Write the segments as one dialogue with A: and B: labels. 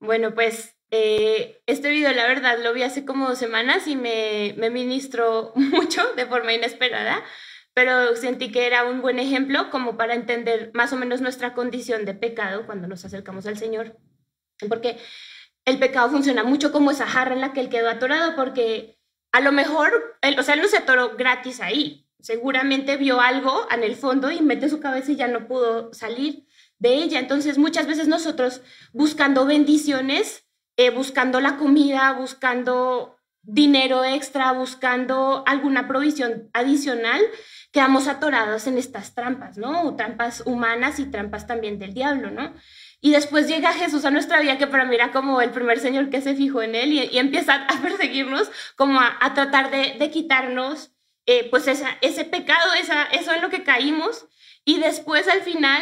A: Bueno, pues eh, este video la verdad lo vi hace como dos semanas y me, me ministró mucho de forma inesperada, pero sentí que era un buen ejemplo como para entender más o menos nuestra condición de pecado cuando nos acercamos al Señor. Porque el pecado funciona mucho como esa jarra en la que él quedó atorado, porque a lo mejor, él, o sea, él no se atoró gratis ahí, seguramente vio algo en el fondo y mete su cabeza y ya no pudo salir de ella. Entonces, muchas veces nosotros buscando bendiciones, eh, buscando la comida, buscando dinero extra, buscando alguna provisión adicional, quedamos atorados en estas trampas, ¿no? trampas humanas y trampas también del diablo, ¿no? Y después llega Jesús a nuestra vida, que para mí era como el primer Señor que se fijó en él y, empieza a perseguirnos, como a, tratar de, quitarnos eh, pues esa, ese pecado, esa, eso en lo que caímos. Y después al final,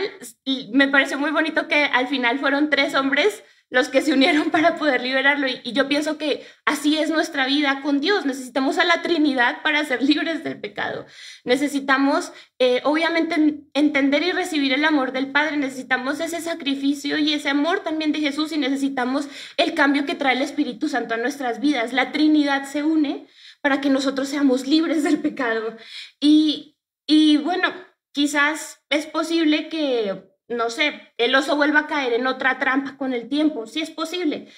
A: me pareció muy bonito que al final fueron tres hombres los que se unieron para poder liberarlo. Y, yo pienso que así es nuestra vida con Dios. Necesitamos a la Trinidad para ser libres del pecado. Necesitamos, eh, obviamente, entender y recibir el amor del Padre. Necesitamos ese sacrificio y ese amor también de Jesús y necesitamos el cambio que trae el Espíritu Santo a nuestras vidas. La Trinidad se une para que nosotros seamos libres del pecado. Y, y bueno, quizás es posible que no sé, el oso vuelva a caer en otra trampa con el tiempo, sí es posible.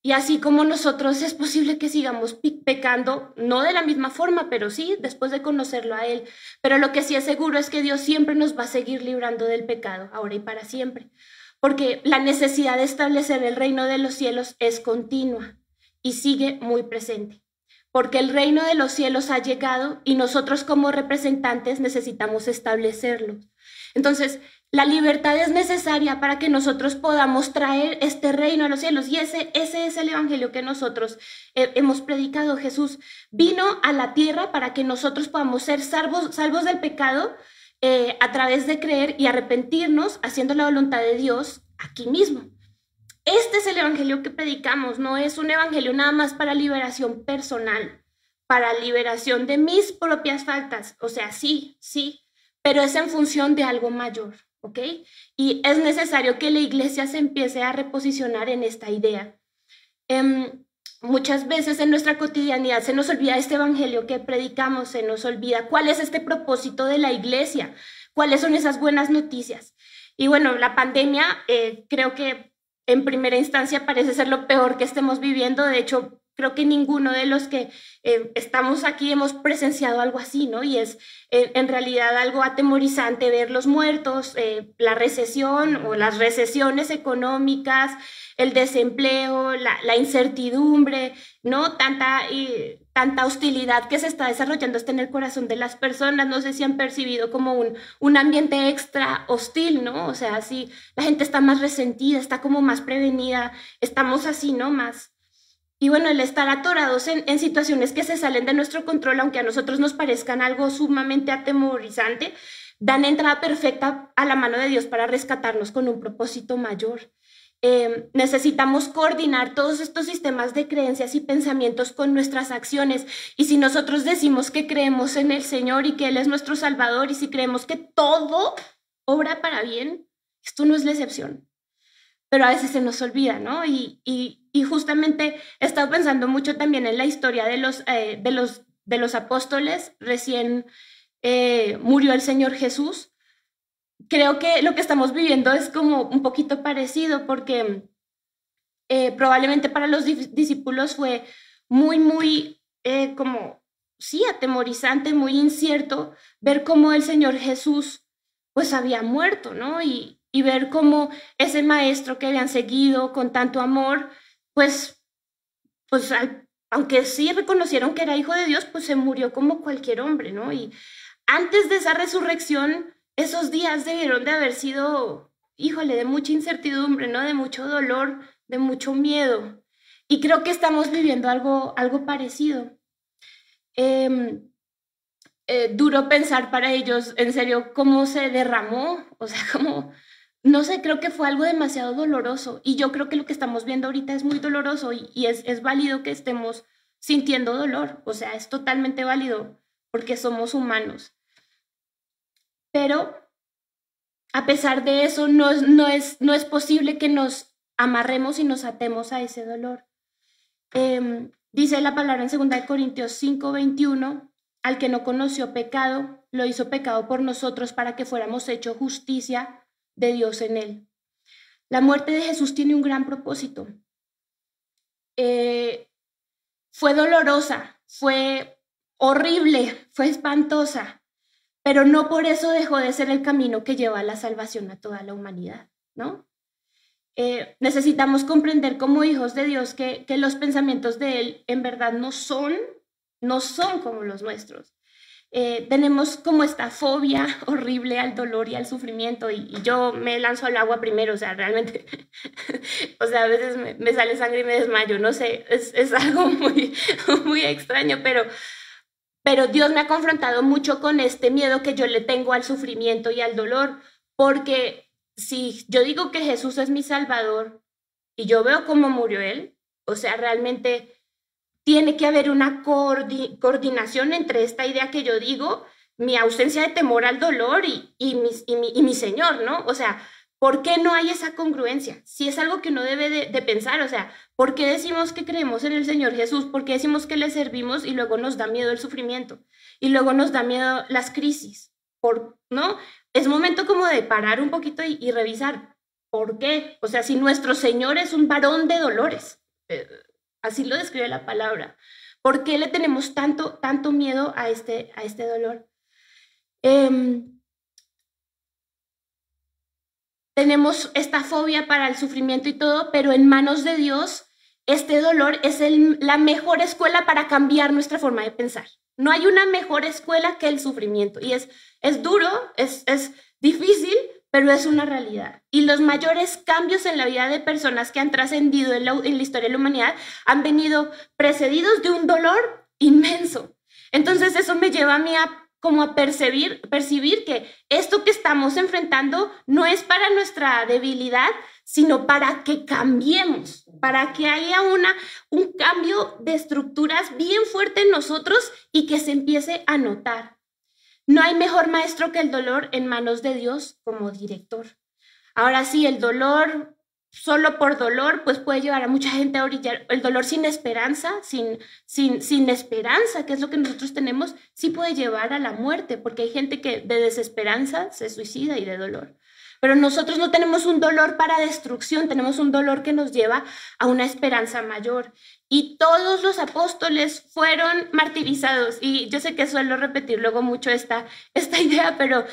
A: Y así como nosotros es posible que sigamos pecando, no de la misma forma, pero sí después de conocerlo a Él. Pero lo que sí es seguro es que Dios siempre nos va a seguir librando del pecado, ahora y para siempre. Porque la necesidad de establecer el reino de los cielos es continua y sigue muy presente. Porque el reino de los cielos ha llegado y nosotros como representantes necesitamos establecerlo. Entonces, la libertad es necesaria para que nosotros podamos traer este reino a los cielos y ese, ese es el evangelio que nosotros eh, hemos predicado. Jesús vino a la tierra para que nosotros podamos ser salvos, salvos del pecado eh, a través de creer y arrepentirnos haciendo la voluntad de Dios aquí mismo. Este es el evangelio que predicamos, no es un evangelio nada más para liberación personal, para liberación de mis propias faltas. O sea, sí, sí, pero es en función de algo mayor. ¿ok? Y es necesario que la iglesia se empiece a reposicionar en esta idea. Em, muchas veces en nuestra cotidianidad se nos olvida este evangelio que predicamos, se nos olvida cuál es este propósito de la iglesia, cuáles son esas buenas noticias. Y bueno, la pandemia eh, creo que en primera instancia parece ser lo peor que estemos viviendo. De hecho, creo que ninguno de los que eh, estamos aquí hemos presenciado algo así, ¿no? Y es eh, en realidad algo atemorizante ver los muertos, eh, la recesión o las recesiones económicas, el desempleo, la, incertidumbre, ¿no? Tanta, tanta hostilidad que se está desarrollando hasta en el corazón de las personas. No sé si han percibido como un, un ambiente extra hostil, ¿no? O sea, así la gente está más resentida, está como más prevenida, estamos así, ¿no? Más y bueno, el estar atorados en, situaciones que se salen de nuestro control, aunque a nosotros nos parezcan algo sumamente atemorizante, dan entrada perfecta a la mano de Dios para rescatarnos con un propósito mayor. Em, necesitamos coordinar todos estos sistemas de creencias y pensamientos con nuestras acciones. Y si nosotros decimos que creemos en el Señor y que Él es nuestro Salvador y si creemos que todo obra para bien, esto no es la excepción pero a veces se nos olvida, ¿no? Y, justamente he estado pensando mucho también en la historia de los, eh, de los, de los apóstoles, recién eh, murió el Señor Jesús. Creo que lo que estamos viviendo es como un poquito parecido porque eh, probablemente para los discípulos fue muy, muy como, sí, atemorizante, muy incierto ver cómo el Señor Jesús pues había muerto, ¿no? Y, y ver cómo ese maestro que habían seguido con tanto amor, pues, pues aunque sí reconocieron que era hijo de Dios, pues se murió como cualquier hombre, ¿no? Y antes de esa resurrección, esos días debieron de haber sido, híjole, de mucha incertidumbre, ¿no? De mucho dolor, de mucho miedo. Y creo que estamos viviendo algo, algo parecido. Em, eh, duro pensar para ellos, en serio, cómo se derramó, o sea, cómo no sé, creo que fue algo demasiado doloroso y yo creo que lo que estamos viendo ahorita es muy doloroso y, es, es, válido que estemos sintiendo dolor, o sea, es totalmente válido porque somos humanos. Pero a pesar de eso, no es, no es, no es posible que nos amarremos y nos atemos a ese dolor. Em, dice la palabra en 2 Corintios 5, 21, al que no conoció pecado, lo hizo pecado por nosotros para que fuéramos hecho justicia de Dios en él. La muerte de Jesús tiene un gran propósito. Eh, fue dolorosa, fue horrible, fue espantosa, pero no por eso dejó de ser el camino que lleva a la salvación a toda la humanidad, ¿no? Eh, necesitamos comprender como hijos de Dios que, que los pensamientos de Él en verdad no son, no son como los nuestros. Eh, tenemos como esta fobia horrible al dolor y al sufrimiento y, yo me lanzo al agua primero, o sea, realmente, o sea, a veces me, sale sangre y me desmayo, no sé, es, es, algo muy, muy extraño, pero, pero Dios me ha confrontado mucho con este miedo que yo le tengo al sufrimiento y al dolor, porque si yo digo que Jesús es mi Salvador y yo veo cómo murió Él, o sea, realmente tiene que haber una coordinación entre esta idea que yo digo, mi ausencia de temor al dolor y, y, mi, y, mi, Señor, ¿no? O sea, ¿por qué no hay esa congruencia? Si es algo que uno debe de, de, pensar, o sea, ¿por qué decimos que creemos en el Señor Jesús? ¿Por qué decimos que le servimos y luego nos da miedo el sufrimiento? Y luego nos da miedo las crisis, ¿por, ¿no? es momento como de parar un poquito y, revisar por qué. O sea, si nuestro Señor es un varón de dolores, eh, así lo describe la palabra, ¿por qué le tenemos tanto, tanto miedo a este, a este dolor? Em, tenemos esta fobia para el sufrimiento y todo, pero en manos de Dios, este dolor es la mejor escuela para cambiar nuestra forma de pensar. No hay una mejor escuela que el sufrimiento y es, es duro, es, es difícil, pero es una realidad. Y los mayores cambios en la vida de personas que han trascendido en la, en la historia de la humanidad han venido precedidos de un dolor inmenso. Entonces eso me lleva a mí a como a percibir, percibir que esto que estamos enfrentando no es para nuestra debilidad, sino para que cambiemos, para que haya una, un cambio de estructuras bien fuerte en nosotros y que se empiece a notar. No hay mejor maestro que el dolor en manos de Dios como director. Ahora sí, el dolor solo por dolor, pues puede llevar a mucha gente a orillar. El dolor sin esperanza, sin, sin, sin esperanza, que es lo que nosotros tenemos, sí puede llevar a la muerte, porque hay gente que de desesperanza se suicida y de dolor. Pero nosotros no tenemos un dolor para destrucción, tenemos un dolor que nos lleva a una esperanza mayor. Y todos los apóstoles fueron martirizados. Y yo sé que suelo repetir luego mucho esta, esta idea, pero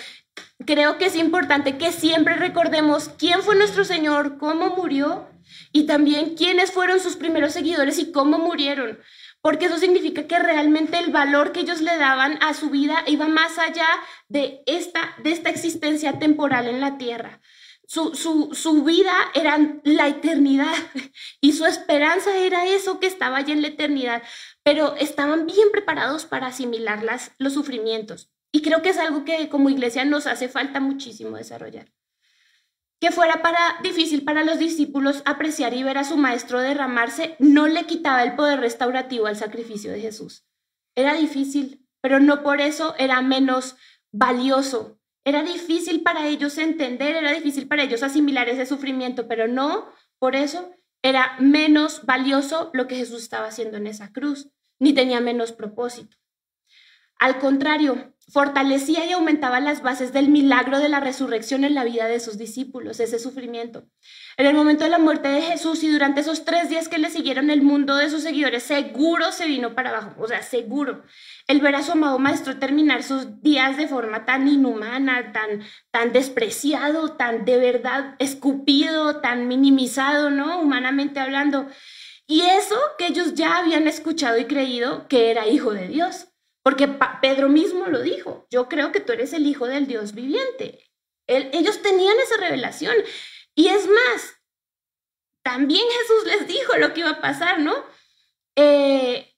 A: creo que es importante que siempre recordemos quién fue nuestro Señor, cómo murió y también quiénes fueron sus primeros seguidores y cómo murieron porque eso significa que realmente el valor que ellos le daban a su vida iba más allá de esta, de esta existencia temporal en la tierra. Su, su, su, vida era la eternidad y su esperanza era eso que estaba allí en la eternidad, pero estaban bien preparados para asimilar las, los sufrimientos. Y creo que es algo que como iglesia nos hace falta muchísimo desarrollar que fuera difícil para los discípulos apreciar y ver a su maestro derramarse, no le quitaba el poder restaurativo al sacrificio de Jesús. Era difícil, pero no por eso era menos valioso. Era difícil para ellos entender, era difícil para ellos asimilar ese sufrimiento, pero no por eso era menos valioso lo que Jesús estaba haciendo en esa cruz, ni tenía menos propósito. Al contrario, fortalecía y aumentaba las bases del milagro de la resurrección en la vida de sus discípulos, ese sufrimiento. En el momento de la muerte de Jesús y durante esos tres días que le siguieron, el mundo de sus seguidores seguro se vino para abajo, o sea, seguro. El ver a su amado maestro terminar sus días de forma tan inhumana, tan, tan despreciado, tan de verdad escupido, tan minimizado, ¿no? Humanamente hablando. Y eso que ellos ya habían escuchado y creído que era hijo de Dios. Porque Pedro mismo lo dijo, yo creo que tú eres el Hijo del Dios viviente. ellos tenían esa revelación. Y es más, también Jesús les dijo lo que iba a pasar, ¿no? Eh,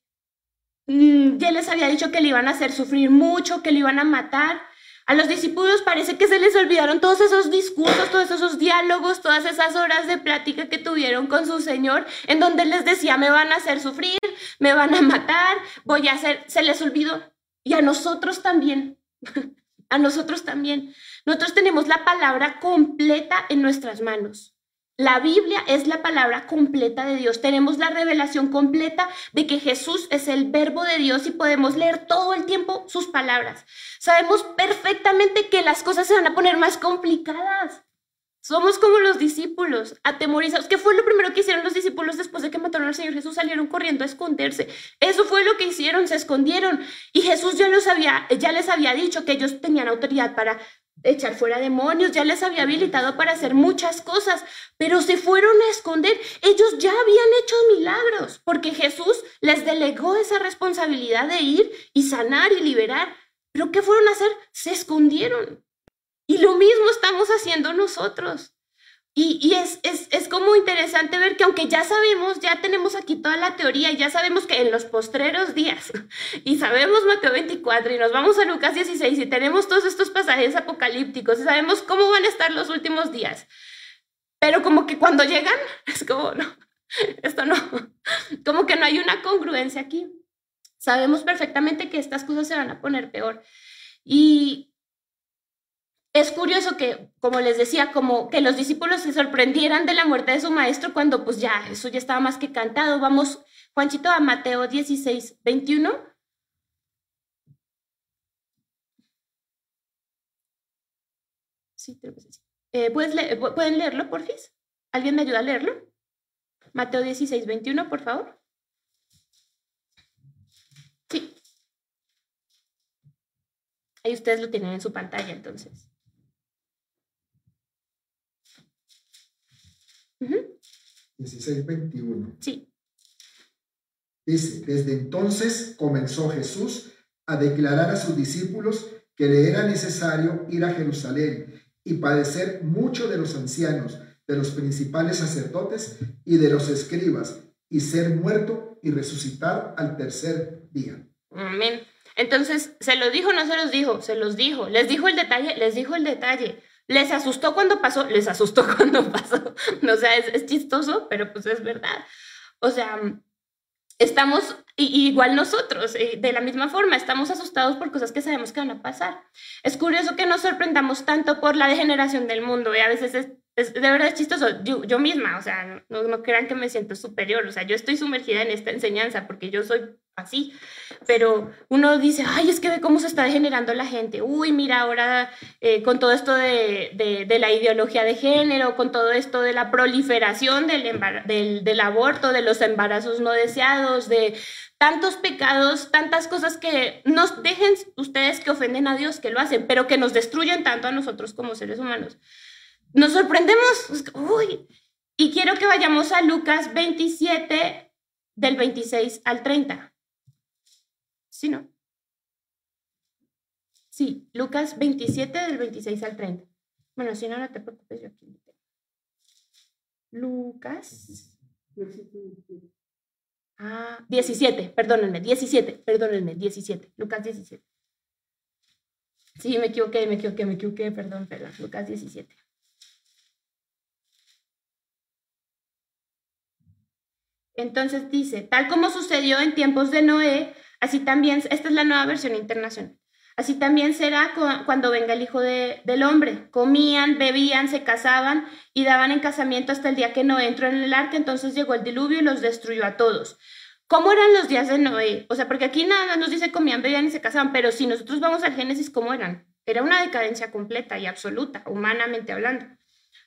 A: mm, ya les había dicho que le iban a hacer sufrir mucho, que le iban a matar. A los discípulos parece que se les olvidaron todos esos discursos, todos esos diálogos, todas esas horas de plática que tuvieron con su Señor, en donde les decía, me van a hacer sufrir, me van a matar, voy a hacer, se les olvidó. Y a nosotros también, a nosotros también. Nosotros tenemos la palabra completa en nuestras manos. La Biblia es la palabra completa de Dios. Tenemos la revelación completa de que Jesús es el verbo de Dios y podemos leer todo el tiempo sus palabras. Sabemos perfectamente que las cosas se van a poner más complicadas. Somos como los discípulos, atemorizados. ¿Qué fue lo primero que hicieron los discípulos después de que mataron al Señor Jesús? Salieron corriendo a esconderse. Eso fue lo que hicieron, se escondieron. Y Jesús ya, los había, ya les había dicho que ellos tenían autoridad para echar fuera demonios, ya les había habilitado para hacer muchas cosas, pero se fueron a esconder. Ellos ya habían hecho milagros, porque Jesús les delegó esa responsabilidad de ir y sanar y liberar. Pero ¿qué fueron a hacer? Se escondieron. Y lo mismo estamos haciendo nosotros. Y, es, es, como interesante ver que aunque ya sabemos, ya tenemos aquí toda la teoría y ya sabemos que en los postreros días, y sabemos Mateo 24 y nos vamos a Lucas 16 y tenemos todos estos pasajes apocalípticos y sabemos cómo van a estar los últimos días. Pero como que cuando llegan, es como, no, esto no, como que no hay una congruencia aquí. Sabemos perfectamente que estas cosas se van a poner peor. Y, es curioso que, como les decía, como que los discípulos se sorprendieran de la muerte de su maestro cuando pues ya, eso ya estaba más que cantado. Vamos, Juanchito, a Mateo 16, 21. Sí, creo que. Eh, ¿Pueden leerlo, porfis? ¿Alguien me ayuda a leerlo? Mateo 16, 21, por favor. Sí. Ahí ustedes lo tienen en su pantalla, entonces.
B: 16-21.
A: Sí.
B: Dice, desde entonces comenzó Jesús a declarar a sus discípulos que le era necesario ir a Jerusalén y padecer mucho de los ancianos, de los principales sacerdotes y de los escribas, y ser muerto y resucitar al tercer día.
A: Amén. Entonces, ¿se lo dijo o no se los dijo? Se los dijo. ¿Les dijo el detalle? Les dijo el detalle. ¿Les asustó cuando pasó? Les asustó cuando pasó. O sea, es, chistoso, pero pues es verdad. O sea, estamos, igual nosotros, eh, de la misma forma, estamos asustados por cosas que sabemos que van a pasar. Es curioso que nos sorprendamos tanto por la degeneración del mundo y a veces es es, de verdad es chistoso. Yo, yo misma, o sea, no, no, crean que me siento superior, o sea, yo estoy sumergida en esta enseñanza porque yo soy así, pero uno dice, ay, es que ve cómo se está degenerando la gente. Uy, mira, ahora eh, con todo esto de, de, de, la ideología de género, con todo esto de la proliferación del, del, del aborto, de los embarazos no deseados, de tantos pecados, tantas cosas que nos dejen ustedes que ofenden a Dios, que lo hacen, pero que nos destruyen tanto a nosotros como seres humanos nos sorprendemos. Uy. Y quiero que vayamos a Lucas 27 del 26 al 30. ¿Sí, no? Sí, Lucas 27 del 26 al 30. Bueno, si no, no te preocupes, yo aquí Lucas. Ah, 17, perdónenme, 17, perdónenme, 17, Lucas 17. Sí, me equivoqué, me equivoqué, me equivoqué, perdón, perdón, Lucas 17. Entonces dice, tal como sucedió en tiempos de Noé, así también, esta es la nueva versión internacional, así también será cuando venga el Hijo del Hombre. Comían, bebían, se casaban y daban en casamiento hasta el día que Noé entró en el arca, entonces llegó el diluvio y los destruyó a todos. ¿Cómo eran los días de Noé? O sea, porque aquí nada nos dice comían, bebían y se casaban, pero si nosotros vamos al Génesis, ¿cómo eran? Era una decadencia completa y absoluta, humanamente hablando.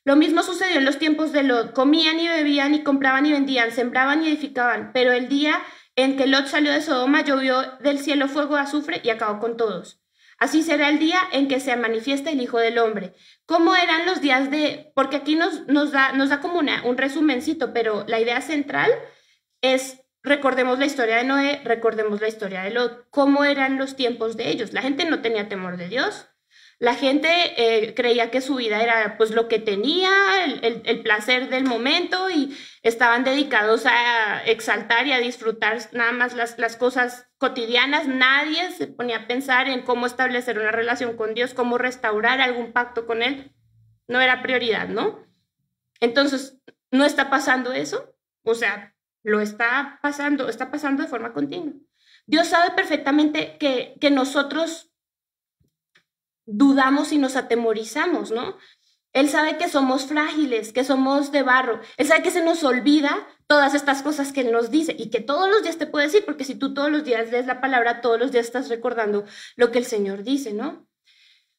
A: Lo mismo sucedió en los tiempos de Lot. Comían y bebían y compraban y vendían, sembraban y edificaban. Pero el día en que Lot salió de Sodoma llovió del cielo fuego de azufre y acabó con todos. Así será el día en que se manifiesta el Hijo del Hombre. ¿Cómo eran los días de...? Porque aquí nos, da, nos da como una, un resumencito, pero la idea central es, recordemos la historia de Noé, recordemos la historia de Lot. ¿Cómo eran los tiempos de ellos? La gente no tenía temor de Dios. La gente eh, creía que su vida era pues lo que tenía, el, placer del momento y estaban dedicados a exaltar y a disfrutar nada más las, cosas cotidianas. Nadie se ponía a pensar en cómo establecer una relación con Dios, cómo restaurar algún pacto con Él. No era prioridad, ¿no? Entonces, ¿no está pasando eso? O sea, lo está pasando, está pasando de forma continua. Dios sabe perfectamente que nosotros dudamos y nos atemorizamos, ¿no? Él sabe que somos frágiles, que somos de barro. Él sabe que se nos olvida todas estas cosas que Él nos dice y que todos los días te puede decir, porque si tú todos los días lees la palabra, todos los días estás recordando lo que el Señor dice, ¿no?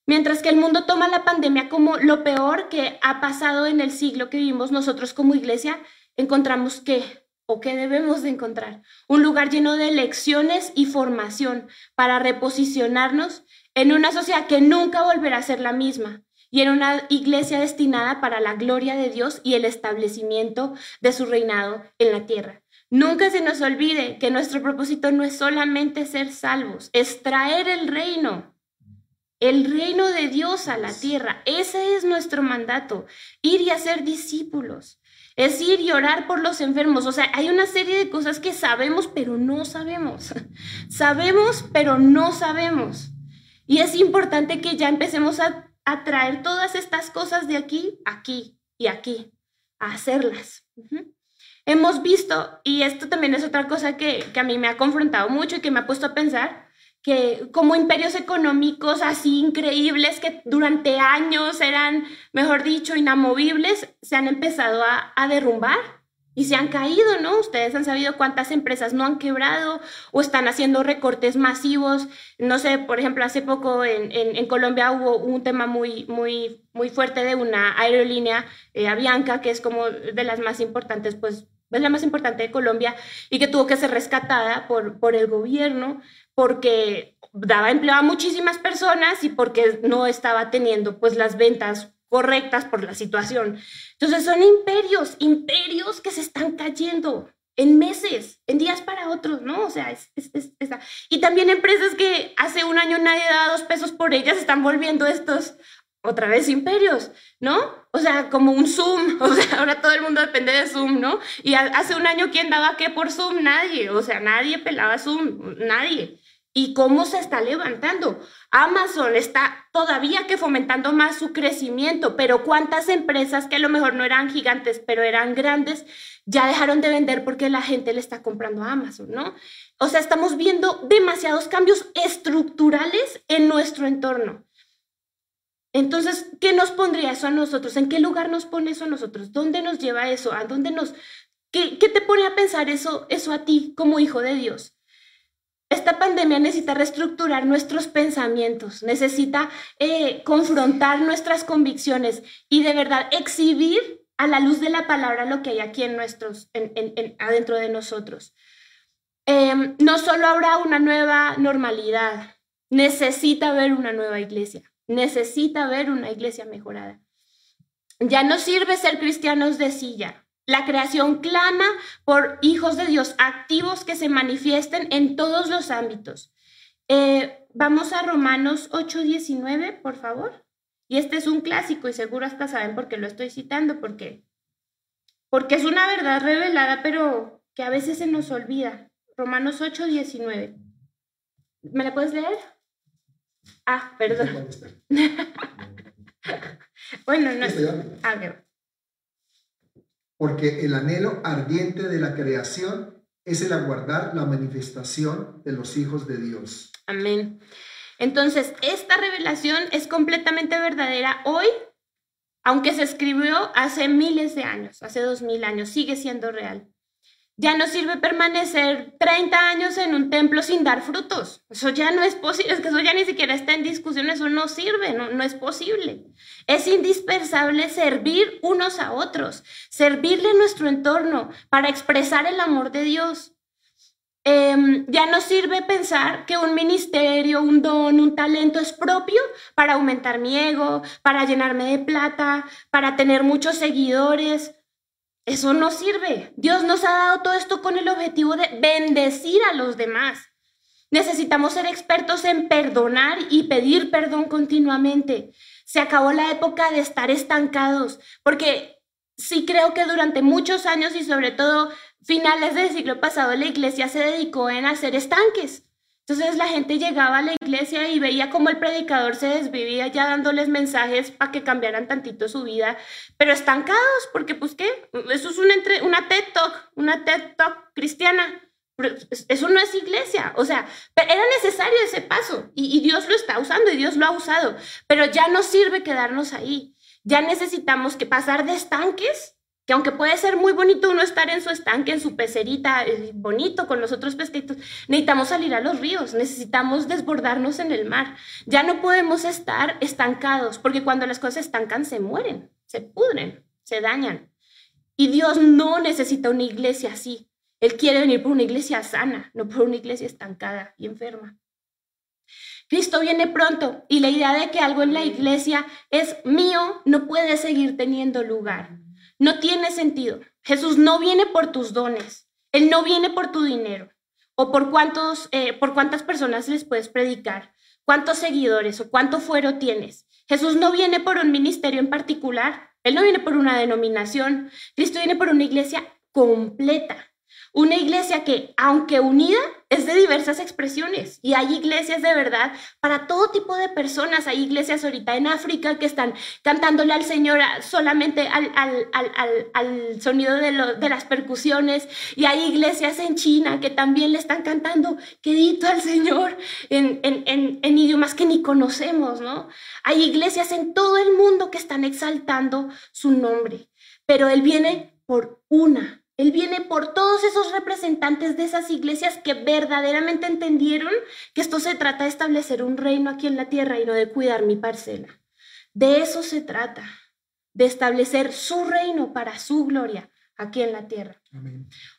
A: Mientras que el mundo toma la pandemia como lo peor que ha pasado en el siglo que vivimos nosotros como iglesia, encontramos que, o que debemos de encontrar, un lugar lleno de lecciones y formación para reposicionarnos en una sociedad que nunca volverá a ser la misma, y en una iglesia destinada para la gloria de Dios y el establecimiento de su reinado en la tierra. Nunca se nos olvide que nuestro propósito no es solamente ser salvos, es traer el reino, el reino de Dios a la tierra. Ese es nuestro mandato, ir y hacer discípulos. Es ir y orar por los enfermos. O sea, hay una serie de cosas que sabemos, pero no sabemos. Sabemos, pero no sabemos. Y es importante que ya empecemos a a traer todas estas cosas de aquí, aquí y aquí, a hacerlas. Hemos visto, y esto también es otra cosa que, que a mí me ha confrontado mucho y que me ha puesto a pensar, que como imperios económicos así increíbles que durante años eran, mejor dicho, inamovibles, se han empezado a, a derrumbar y se han caído, ¿no? Ustedes han sabido cuántas empresas no han quebrado o están haciendo recortes masivos. No sé, por ejemplo, hace poco en, en, Colombia hubo un tema muy, muy, muy fuerte de una aerolínea, eh, Avianca, que es como de las más importantes, pues es la más importante de Colombia y que tuvo que ser rescatada por, por el gobierno porque daba empleo a muchísimas personas y porque no estaba teniendo pues las ventas correctas por la situación. Entonces son imperios, imperios que se están cayendo en meses, en días para otros, ¿no? O sea, es, es, y también empresas que hace un año nadie daba dos pesos por ellas están volviendo estos otra vez imperios, ¿no? O sea, como un Zoom, o sea, ahora todo el mundo depende de Zoom, ¿no? Y hace un año, ¿quién daba qué por Zoom? Nadie, o sea, nadie pelaba Zoom, nadie y cómo se está levantando. Amazon está todavía que fomentando más su crecimiento, pero cuántas empresas que a lo mejor no eran gigantes, pero eran grandes, ya dejaron de vender porque la gente le está comprando a Amazon, ¿no? O sea, estamos viendo demasiados cambios estructurales en nuestro entorno. Entonces, ¿qué nos pondría eso a nosotros? ¿En qué lugar nos pone eso a nosotros? ¿Dónde nos lleva eso? ¿A dónde nos... ¿Qué, qué te pone a pensar eso, eso a ti como hijo de Dios? Esta pandemia necesita reestructurar nuestros pensamientos, necesita eh, confrontar nuestras convicciones y de verdad exhibir a la luz de la palabra lo que hay aquí en nuestros, en, adentro de nosotros. Em, no solo habrá una nueva normalidad, necesita ver una nueva iglesia, necesita ver una iglesia mejorada. Ya no sirve ser cristianos de silla, la creación clama por hijos de Dios activos que se manifiesten en todos los ámbitos. Eh, vamos a Romanos 8:19, por favor. Y este es un clásico y seguro hasta saben por qué lo estoy citando, porque, porque es una verdad revelada, pero que a veces se nos olvida. Romanos 8:19. ¿Me la puedes leer? Ah, perdón. bueno, no. Ah, ver
B: porque el anhelo ardiente de la creación es el aguardar la manifestación de los hijos de Dios.
A: Amén. Entonces, esta revelación es completamente verdadera hoy, aunque se escribió hace miles de años, hace dos mil años, sigue siendo real. Ya no sirve permanecer 30 años en un templo sin dar frutos. Eso ya no es posible, es que eso ya ni siquiera está en discusión, eso no sirve, no, es posible. Es indispensable servir unos a otros, servirle nuestro entorno para expresar el amor de Dios. Em, ya no sirve pensar que un ministerio, un don, un talento es propio para aumentar mi ego, para llenarme de plata, para tener muchos seguidores. Eso no sirve. Dios nos ha dado todo esto con el objetivo de bendecir a los demás. Necesitamos ser expertos en perdonar y pedir perdón continuamente. Se acabó la época de estar estancados, porque sí creo que durante muchos años y sobre todo finales del siglo pasado la iglesia se dedicó en hacer estanques. Entonces la gente llegaba a la iglesia y veía cómo el predicador se desvivía ya dándoles mensajes para que cambiaran tantito su vida, pero estancados, porque pues qué, eso es una, entre, una TED Talk, una TED Talk cristiana. Eso no es iglesia, o sea, era necesario ese paso y, y Dios lo está usando y Dios lo ha usado, pero ya no sirve quedarnos ahí. Ya necesitamos que pasar de estanques, que aunque puede ser muy bonito uno estar en su estanque, en su pecerita, eh, bonito con los otros pesquitos, necesitamos salir a los ríos, necesitamos desbordarnos en el mar. Ya no podemos estar estancados, porque cuando las cosas estancan se mueren, se pudren, se dañan. Y Dios no necesita una iglesia así. Él quiere venir por una iglesia sana, no por una iglesia estancada y enferma. Cristo viene pronto y la idea de que algo en la iglesia es mío no puede seguir teniendo lugar. No tiene sentido. Jesús no viene por tus dones. Él no viene por tu dinero o por, cuántos, eh, por cuántas personas les puedes predicar, cuántos seguidores o cuánto fuero tienes. Jesús no viene por un ministerio en particular. Él no viene por una denominación. Cristo viene por una iglesia completa. Una iglesia que, aunque unida, es de diversas expresiones. Y hay iglesias de verdad para todo tipo de personas. Hay iglesias ahorita en África que están cantándole al Señor solamente al, al, sonido de, de, las percusiones. Y hay iglesias en China que también le están cantando quedito al Señor en, en, en idiomas que ni conocemos, ¿no? Hay iglesias en todo el mundo que están exaltando su nombre. Pero Él viene por una él viene por todos esos representantes de esas iglesias que verdaderamente entendieron que esto se trata de establecer un reino aquí en la tierra y no de cuidar mi parcela. De eso se trata, de establecer su reino para su gloria aquí en la tierra.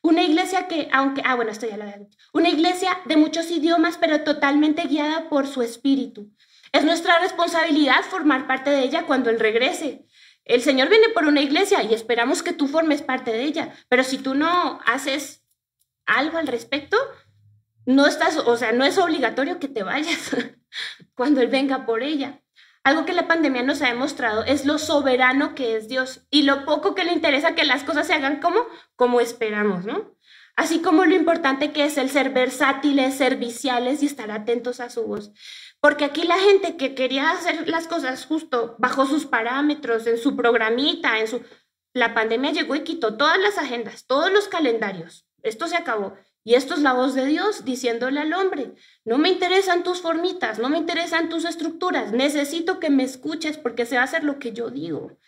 A: Una iglesia que, aunque, ah, bueno, esto ya lo había dicho, una iglesia de muchos idiomas, pero totalmente guiada por su espíritu. Es nuestra responsabilidad formar parte de ella cuando Él regrese. El Señor viene por una iglesia y esperamos que tú formes parte de ella, pero si tú no haces algo al respecto, no estás, o sea, no es obligatorio que te vayas cuando Él venga por ella. Algo que la pandemia nos ha demostrado es lo soberano que es Dios y lo poco que le interesa que las cosas se hagan como, como esperamos, ¿no? Así como lo importante que es el ser versátiles, serviciales y estar atentos a su voz. Porque aquí la gente que quería hacer las cosas justo bajo sus parámetros, en su programita, en su... La pandemia llegó y quitó todas las agendas, todos los calendarios. Esto se acabó. Y esto es la voz de Dios diciéndole al hombre, no me interesan tus formitas, no me interesan tus estructuras, necesito que me escuches porque se va a hacer lo que yo digo.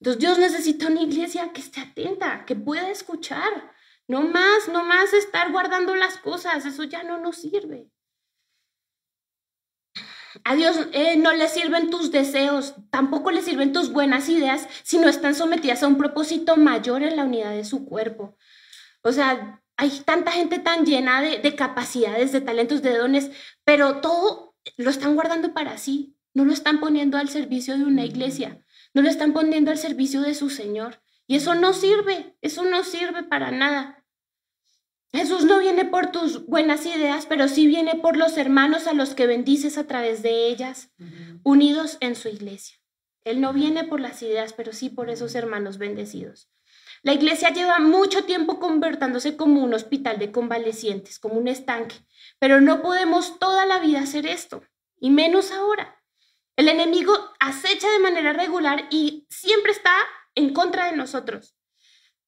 A: Entonces Dios necesita una iglesia que esté atenta, que pueda escuchar. No más, no más estar guardando las cosas, eso ya no nos sirve. A Dios eh, no le sirven tus deseos, tampoco le sirven tus buenas ideas si no están sometidas a un propósito mayor en la unidad de su cuerpo. O sea, hay tanta gente tan llena de, de capacidades, de talentos, de dones, pero todo lo están guardando para sí, no lo están poniendo al servicio de una iglesia, no lo están poniendo al servicio de su Señor. Y eso no sirve, eso no sirve para nada. Jesús no viene por tus buenas ideas, pero sí viene por los hermanos a los que bendices a través de ellas, unidos en su iglesia. Él no viene por las ideas, pero sí por esos hermanos bendecidos. La iglesia lleva mucho tiempo convertándose como un hospital de convalecientes, como un estanque, pero no podemos toda la vida hacer esto, y menos ahora. El enemigo acecha de manera regular y siempre está en contra de nosotros.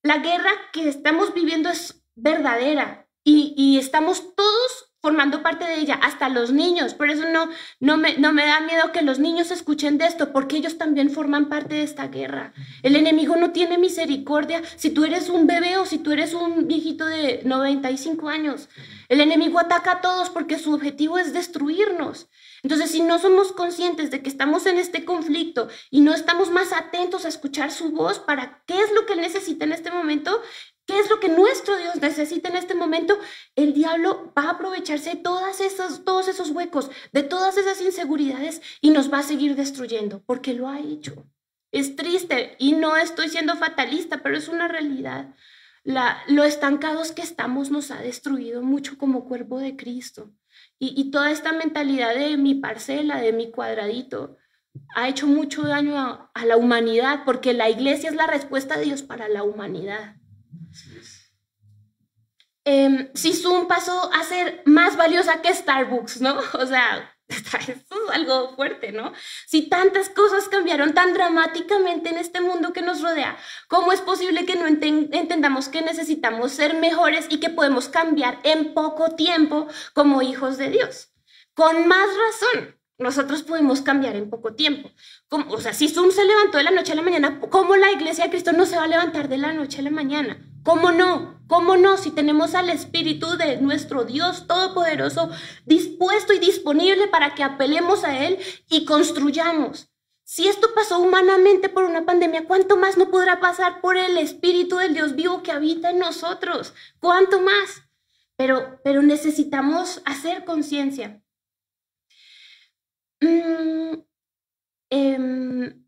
A: La guerra que estamos viviendo es verdadera y, estamos todos formando parte de ella, hasta los niños. Por eso no, no, me, no me da miedo que los niños escuchen de esto, porque ellos también forman parte de esta guerra. El enemigo no tiene misericordia si tú eres un bebé o si tú eres un viejito de 95 años. El enemigo ataca a todos porque su objetivo es destruirnos. Entonces, si no somos conscientes de que estamos en este conflicto y no estamos más atentos a escuchar su voz para qué es lo que necesita en este momento, ¿Qué es lo que nuestro Dios necesita en este momento? El diablo va a aprovecharse de todas esas, todos esos huecos, de todas esas inseguridades y nos va a seguir destruyendo, porque lo ha hecho. Es triste y no estoy siendo fatalista, pero es una realidad. La, lo estancados que estamos nos ha destruido mucho como cuerpo de Cristo. Y, toda esta mentalidad de mi parcela, de mi cuadradito, ha hecho mucho daño a, a la humanidad, porque la iglesia es la respuesta de Dios para la humanidad. Eh, si Zoom pasó a ser más valiosa que Starbucks, ¿no? O sea, esto es algo fuerte, ¿no? Si tantas cosas cambiaron tan dramáticamente en este mundo que nos rodea, ¿cómo es posible que no entendamos que necesitamos ser mejores y que podemos cambiar en poco tiempo como hijos de Dios? Con más razón, nosotros podemos cambiar en poco tiempo. o sea, si Zoom se levantó de la noche a la mañana, ¿cómo la iglesia de Cristo no se va a levantar de la noche a la mañana? ¿Cómo no? ¿Cómo no? Si tenemos al Espíritu de nuestro Dios Todopoderoso dispuesto y disponible para que apelemos a Él y construyamos. Si esto pasó humanamente por una pandemia, ¿cuánto más no podrá pasar por el Espíritu del Dios vivo que habita en nosotros? ¿Cuánto más? Pero, pero necesitamos hacer conciencia. Mm, em,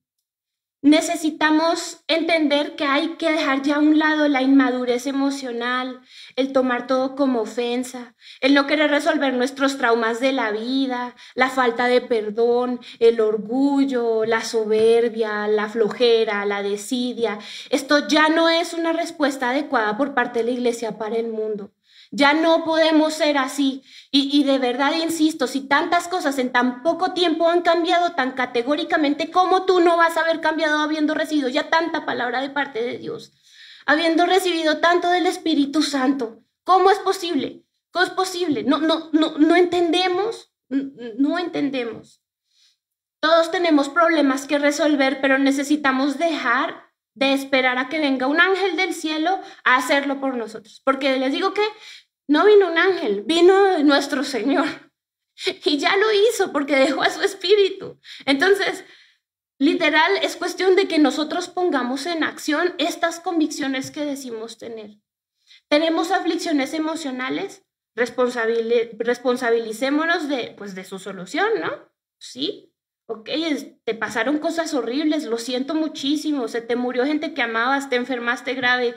A: necesitamos entender que hay que dejar ya a un lado la inmadurez emocional, el tomar todo como ofensa, el no querer resolver nuestros traumas de la vida, la falta de perdón, el orgullo, la soberbia, la flojera, la desidia. Esto ya no es una respuesta adecuada por parte de la iglesia para el mundo. Ya no podemos ser así. Y, de verdad insisto, si tantas cosas en tan poco tiempo han cambiado tan categóricamente, ¿cómo tú no vas a haber cambiado habiendo recibido ya tanta palabra de parte de Dios? Habiendo recibido tanto del Espíritu Santo. ¿Cómo es posible? ¿Cómo es posible? No, no, no, no entendemos. No entendemos. Todos tenemos problemas que resolver, pero necesitamos dejar de esperar a que venga un ángel del cielo a hacerlo por nosotros. Porque les digo que no vino un ángel, vino nuestro Señor. Y ya lo hizo porque dejó a su espíritu. Entonces, literal, es cuestión de que nosotros pongamos en acción estas convicciones que decimos tener. Tenemos aflicciones emocionales, responsabilicémonos de, pues, de su solución, ¿no? Sí, ok, te pasaron cosas horribles, lo siento muchísimo, se te murió gente que amabas, te enfermaste grave,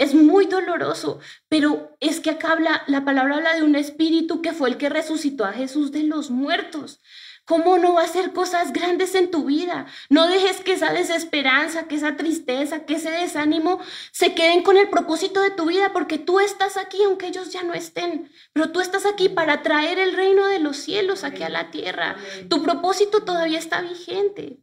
A: es muy doloroso, pero es que acá habla, la palabra habla de un espíritu que fue el que resucitó a Jesús de los muertos. ¿Cómo no va a hacer cosas grandes en tu vida? No dejes que esa desesperanza, que esa tristeza, que ese desánimo se queden con el propósito de tu vida, porque tú estás aquí aunque ellos ya no estén, pero tú estás aquí para traer el reino de los cielos aquí a la tierra. Tu propósito todavía está vigente.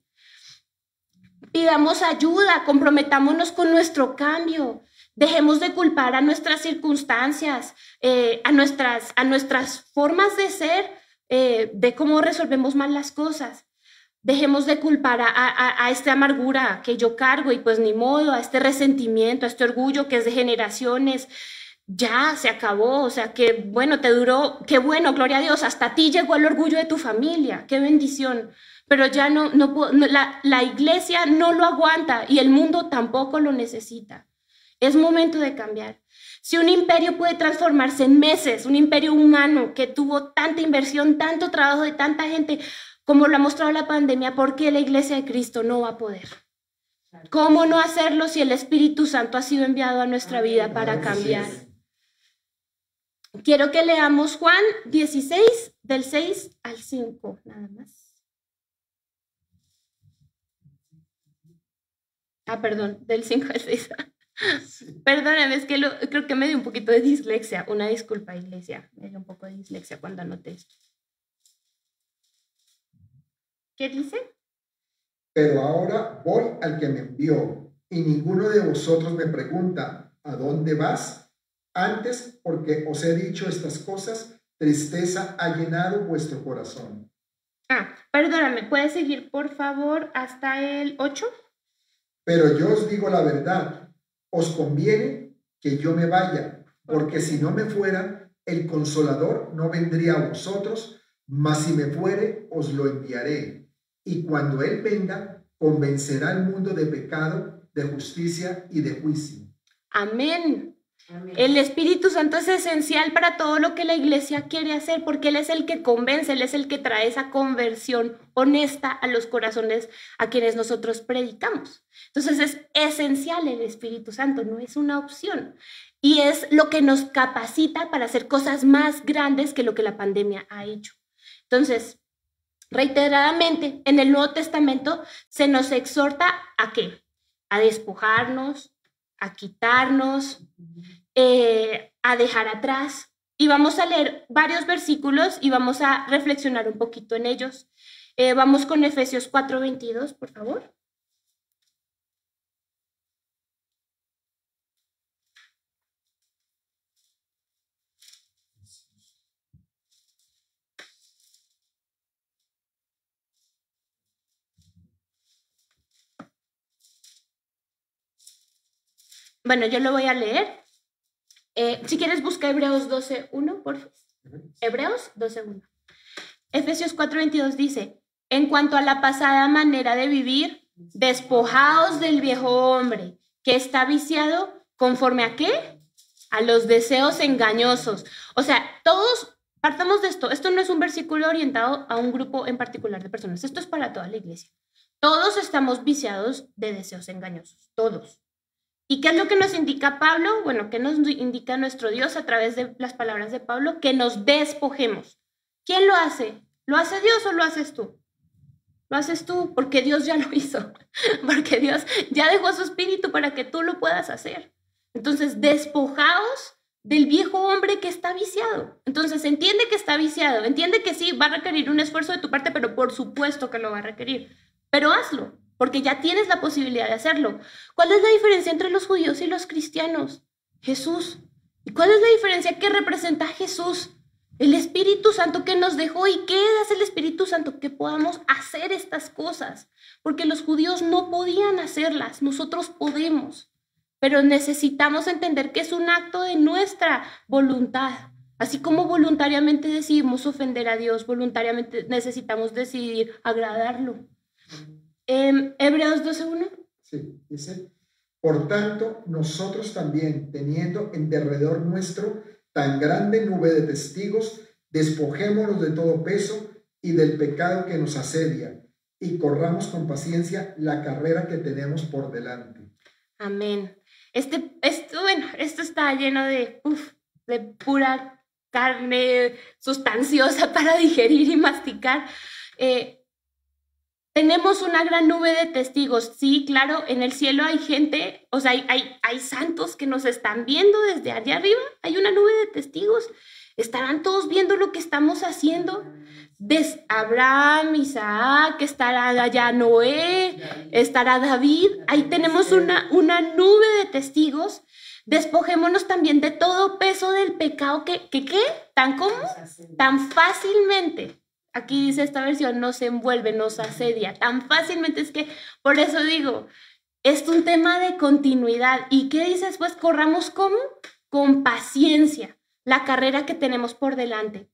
A: Pidamos ayuda, comprometámonos con nuestro cambio. Dejemos de culpar a nuestras circunstancias, eh, a, nuestras, a nuestras formas de ser, eh, de cómo resolvemos mal las cosas. Dejemos de culpar a, a, esta amargura que yo cargo y pues ni modo, a este resentimiento, a este orgullo que es de generaciones. Ya se acabó, o sea, que bueno, te duró, qué bueno, gloria a Dios, hasta ti llegó el orgullo de tu familia, qué bendición pero ya no, no, la, la, iglesia no lo aguanta y el mundo tampoco lo necesita. Es momento de cambiar. Si un imperio puede transformarse en meses, un imperio humano que tuvo tanta inversión, tanto trabajo de tanta gente, como lo ha mostrado la pandemia, ¿por qué la iglesia de Cristo no va a poder? ¿Cómo no hacerlo si el Espíritu Santo ha sido enviado a nuestra vida para cambiar? Quiero que leamos Juan 16, del 6 al 5, nada más. Ah, perdón, del 5 al 6. Perdóname, es que creo que me dio un poquito de dislexia. Una disculpa, iglesia. Me dio un poco de dislexia cuando anoté esto. ¿Qué dice?
B: Pero ahora voy al que me envió, y ninguno de vosotros me pregunta, ¿a dónde vas? Antes, porque os he dicho estas cosas, tristeza ha llenado vuestro corazón.
A: Ah, perdóname, ¿puedes seguir por favor hasta el 8?
B: Pero yo os digo la verdad os conviene que yo me vaya, porque si no me fuera, el consolador no vendría a vosotros, mas si me fuere, os lo enviaré. Y cuando Él venga, convencerá al mundo de pecado, de justicia y de juicio.
A: Amén. El Espíritu Santo es esencial para todo lo que la iglesia quiere hacer, porque Él es el que convence, Él es el que trae esa conversión honesta a los corazones a quienes nosotros predicamos. Entonces es esencial el Espíritu Santo, no es una opción. Y es lo que nos capacita para hacer cosas más grandes que lo que la pandemia ha hecho. Entonces, reiteradamente, en el Nuevo Testamento se nos exhorta a qué? A despojarnos, a quitarnos, eh, a dejar atrás. Y vamos a leer varios versículos y vamos a reflexionar un poquito en ellos. Eh, vamos con Efesios 4:22, por favor. Bueno, yo lo voy a leer. Eh, si quieres, busca Hebreos 12.1, por favor. Hebreos 12.1. Efesios 4.22 dice, en cuanto a la pasada manera de vivir, despojaos del viejo hombre, que está viciado conforme a qué? A los deseos engañosos. O sea, todos partamos de esto. Esto no es un versículo orientado a un grupo en particular de personas. Esto es para toda la iglesia. Todos estamos viciados de deseos engañosos. Todos. ¿Y qué es lo que nos indica Pablo? Bueno, ¿qué nos indica nuestro Dios a través de las palabras de Pablo? Que nos despojemos. ¿Quién lo hace? ¿Lo hace Dios o lo haces tú? Lo haces tú porque Dios ya lo hizo, porque Dios ya dejó su espíritu para que tú lo puedas hacer. Entonces, despojaos del viejo hombre que está viciado. Entonces, entiende que está viciado, entiende que sí, va a requerir un esfuerzo de tu parte, pero por supuesto que lo va a requerir. Pero hazlo, porque ya tienes la posibilidad de hacerlo. ¿Cuál es la diferencia entre los judíos y los cristianos? Jesús. ¿Y cuál es la diferencia que representa Jesús? El Espíritu Santo que nos dejó y qué hace el Espíritu Santo que podamos hacer estas cosas, porque los judíos no podían hacerlas, nosotros podemos, pero necesitamos entender que es un acto de nuestra voluntad. Así como voluntariamente decidimos ofender a Dios, voluntariamente necesitamos decidir agradarlo. Eh, Hebreos 12.1.
B: Sí, dice, por tanto, nosotros también, teniendo en derredor nuestro tan grande nube de testigos, despojémonos de todo peso y del pecado que nos asedia, y corramos con paciencia la carrera que tenemos por delante.
A: Amén. Este, esto, bueno, esto está lleno de, de pura carne sustanciosa para digerir y masticar. Eh, tenemos una gran nube de testigos. Sí, claro, en el cielo hay gente, o sea, hay, hay, hay, santos que nos están viendo desde allá arriba. Hay una nube de testigos. Estarán todos viendo lo que estamos haciendo. Des Abraham, Isaac, estará allá Noé, estará David. Ahí tenemos una, una nube de testigos. Despojémonos también de todo peso del pecado que, que ¿qué? ¿Tan cómo? Tan fácilmente Aquí dice esta versión, nos envuelve, nos asedia. Tan fácilmente es que, por eso digo, es un tema de continuidad. ¿Y qué dices? Pues corramos como con paciencia la carrera que tenemos por delante.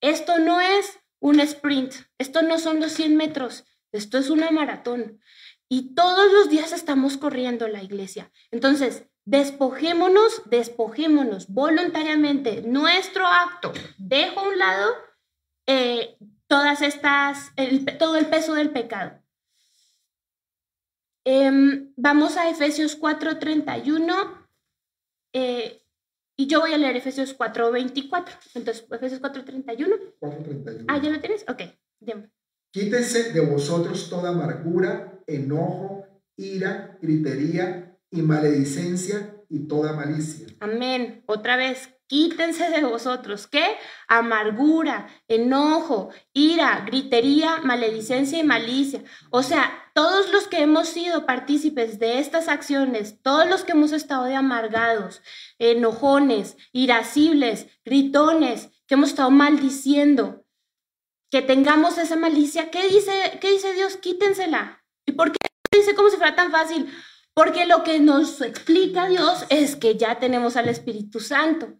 A: Esto no es un sprint, esto no son los 100 metros, esto es una maratón. Y todos los días estamos corriendo la iglesia. Entonces, despojémonos, despojémonos voluntariamente nuestro acto. Dejo a un lado eh, todas estas, todo el peso del pecado. Em, vamos a Efesios 4:31 eh, y yo voy a leer Efesios 4:24. Entonces, Efesios 4:31. 4:31. Ah, ¿ya lo tienes? Ok,
B: Quítense de vosotros toda amargura, enojo, ira, gritería y maledicencia y toda malicia.
A: Amén. Otra vez, Quítense de vosotros, ¿qué? Amargura, enojo, ira, gritería, maledicencia y malicia. O sea, todos los que hemos sido partícipes de estas acciones, todos los que hemos estado de amargados, enojones, irascibles, gritones, que hemos estado maldiciendo, que tengamos esa malicia, ¿qué dice, qué dice Dios? Quítensela. ¿Y por qué dice como si fuera tan fácil? Porque lo que nos explica Dios es que ya tenemos al Espíritu Santo.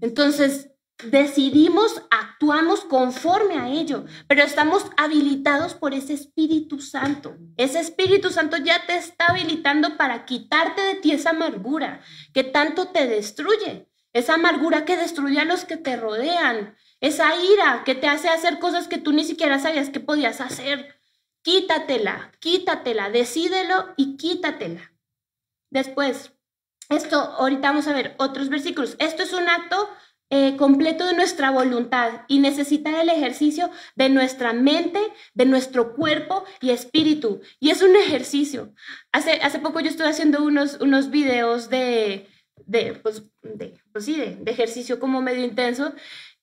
A: Entonces, decidimos, actuamos conforme a ello, pero estamos habilitados por ese Espíritu Santo. Ese Espíritu Santo ya te está habilitando para quitarte de ti esa amargura que tanto te destruye, esa amargura que destruye a los que te rodean, esa ira que te hace hacer cosas que tú ni siquiera sabías que podías hacer. Quítatela, quítatela, decídelo y quítatela. Después, esto, ahorita vamos a ver otros versículos. Esto es un acto eh, completo de nuestra voluntad y necesita el ejercicio de nuestra mente, de nuestro cuerpo y espíritu. Y es un ejercicio. Hace, hace poco yo estuve haciendo unos, unos videos de, de, pues, de, pues sí, de, ejercicio como medio intenso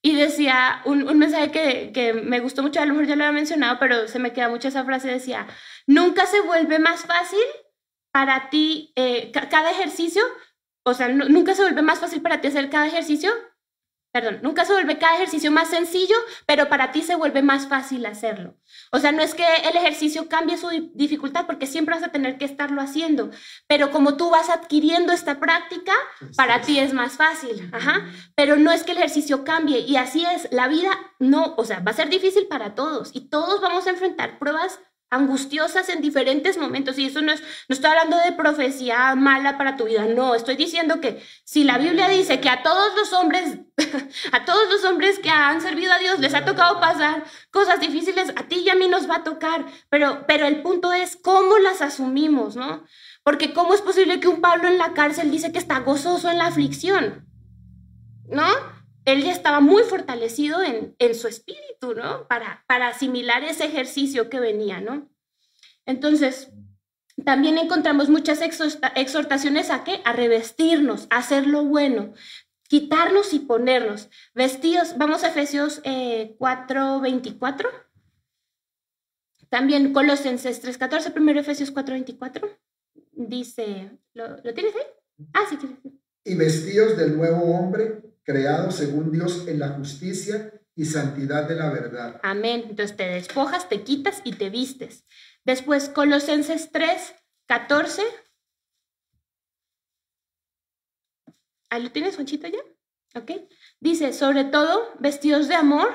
A: y decía un, un mensaje que, que, me gustó mucho, a lo mejor ya lo había mencionado, pero se me queda mucho esa frase, decía, nunca se vuelve más fácil para ti eh, cada ejercicio, o sea, nunca se vuelve más fácil para ti hacer cada ejercicio perdón, nunca se vuelve cada ejercicio más sencillo, pero para ti se vuelve más fácil hacerlo. O sea, no es que el ejercicio cambie su dificultad, porque siempre vas a tener que estarlo haciendo, pero como tú vas adquiriendo esta práctica, para ti es más fácil. Ajá. Pero no es que el ejercicio cambie, y así es, la vida no, o sea, va a ser difícil para todos, y todos vamos a enfrentar pruebas angustiosas en diferentes momentos. Y eso no es, no estoy hablando de profecía mala para tu vida, no, estoy diciendo que si la Biblia dice que a todos los hombres, a todos los hombres que han servido a Dios les ha tocado pasar cosas difíciles, a ti y a mí nos va a tocar, pero, pero el punto es cómo las asumimos, ¿no? Porque cómo es posible que un Pablo en la cárcel dice que está gozoso en la aflicción, ¿no? Él ya estaba muy fortalecido en, en su espíritu, ¿no? Para, para asimilar ese ejercicio que venía, ¿no? Entonces, también encontramos muchas exhortaciones a qué? A revestirnos, a hacer lo bueno, quitarnos y ponernos. Vestidos, vamos a Efesios eh, 4, 24. También Colosenses 3, 14, primero Efesios 4, 24. Dice, ¿lo, tienes ahí? Ah, sí, sí.
B: Y vestidos del nuevo hombre, creado según Dios en la justicia y santidad de la verdad.
A: Amén. Entonces te despojas, te quitas y te vistes. Después, Colosenses 3, 14. Ahí lo tienes, Juanchito, ya. ¿Ok? Dice, sobre todo, vestidos de amor,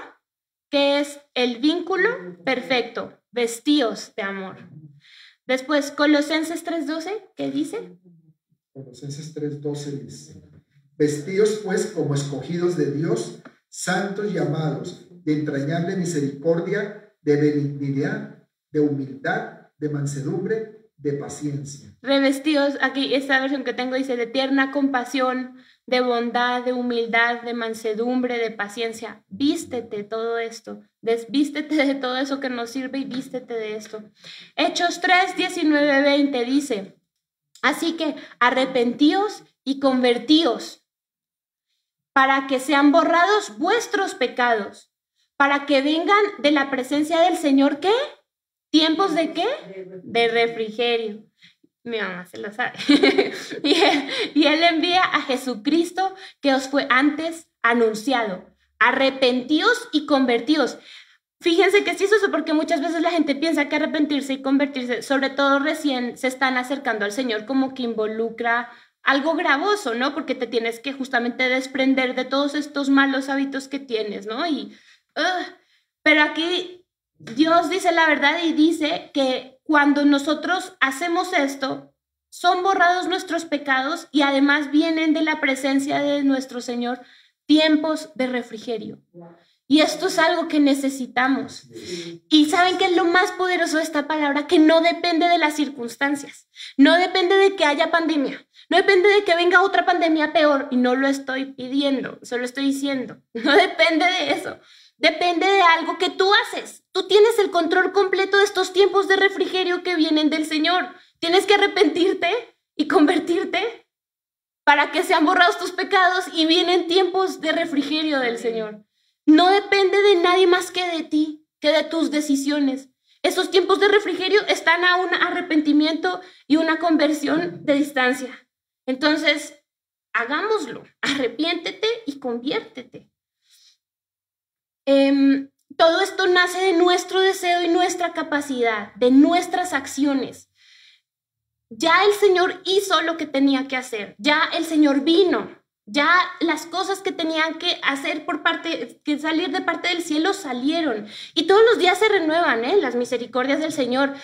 A: que es el vínculo perfecto, vestidos de amor. Después, Colosenses 3.12, ¿qué dice?
B: Colosenses 3.12 dice, vestidos pues como escogidos de Dios, santos y amados, de entrañable misericordia, de benignidad, de humildad, de mansedumbre, de paciencia.
A: Revestidos, aquí esta versión que tengo dice de tierna compasión, de bondad, de humildad, de mansedumbre, de paciencia. Vístete todo esto, desvístete de todo eso que nos sirve y vístete de esto. Hechos 3, 19, 20 dice, así que arrepentíos y convertíos para que sean borrados vuestros pecados, para que vengan de la presencia del Señor, ¿qué? ¿Tiempos de qué? De refrigerio. Mi mamá se lo sabe. y, él, envía a Jesucristo que os fue antes anunciado. Arrepentíos y convertíos. Fíjense que sí es eso, porque muchas veces la gente piensa que arrepentirse y convertirse, sobre todo recién se están acercando al Señor, como que involucra algo gravoso, ¿no? Porque te tienes que justamente desprender de todos estos malos hábitos que tienes, ¿no? Y, pero aquí Dios dice la verdad y dice que cuando nosotros hacemos esto, son borrados nuestros pecados y además vienen de la presencia de nuestro Señor tiempos de refrigerio. Y esto es algo que necesitamos. Y saben que es lo más poderoso de esta palabra, que no depende de las circunstancias, no depende de que haya pandemia, no depende de que venga otra pandemia peor, y no lo estoy pidiendo, solo estoy diciendo, no depende de eso. Depende de algo que tú haces. Tú tienes el control completo de estos tiempos de refrigerio que vienen del Señor. Tienes que arrepentirte y convertirte para que sean borrados tus pecados y vienen tiempos de refrigerio del Señor. No depende de nadie más que de ti, que de tus decisiones. Esos tiempos de refrigerio están a un arrepentimiento y una conversión de distancia. Entonces, hagámoslo. Arrepiéntete y conviértete. Em, todo esto nace de nuestro deseo y nuestra capacidad, de nuestras acciones. Ya el Señor hizo lo que tenía que hacer, ya el Señor vino, ya las cosas que tenían que hacer por parte, que salir de parte del cielo salieron. Y todos los días se renuevan, ¿eh? Las misericordias del Señor.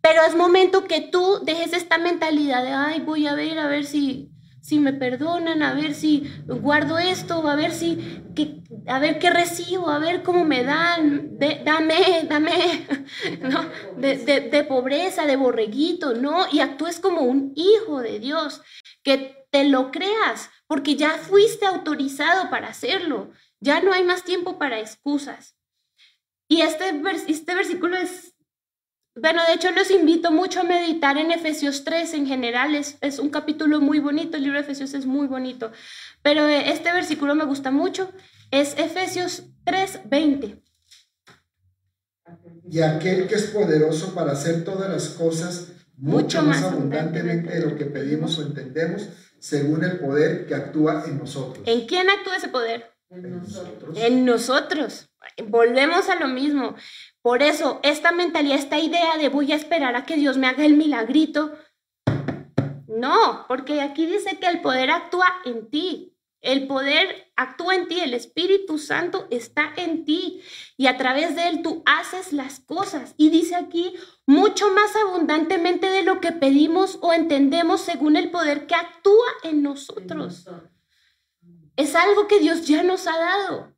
A: Pero es momento que tú dejes esta mentalidad de, ay, voy a ver, a ver si, si me perdonan, a ver si guardo esto, a ver si, que, a ver qué recibo, a ver cómo me dan, dame, dame, ¿no? De, de, pobreza, de borreguito, ¿no? Y actúes como un hijo de Dios, que te lo creas, porque ya fuiste autorizado para hacerlo, ya no hay más tiempo para excusas. Y este, este versículo es bueno, de hecho los invito mucho a meditar en Efesios 3 en general, es, es, un capítulo muy bonito, el libro de Efesios es muy bonito, pero eh, este versículo me gusta mucho, es Efesios 3, 20.
B: Y aquel que es poderoso para hacer todas las cosas mucho, más, abundantemente de lo que pedimos o entendemos, según el poder que actúa en nosotros.
A: ¿En quién actúa ese poder? En nosotros. En nosotros. Volvemos a lo mismo. Por eso, esta mentalidad, esta idea de voy a esperar a que Dios me haga el milagrito, no, porque aquí dice que el poder actúa en ti. El poder actúa en ti, el Espíritu Santo está en ti y a través de él tú haces las cosas. Y dice aquí, mucho más abundantemente de lo que pedimos o entendemos según el poder que actúa en nosotros. Es algo que Dios ya nos ha dado.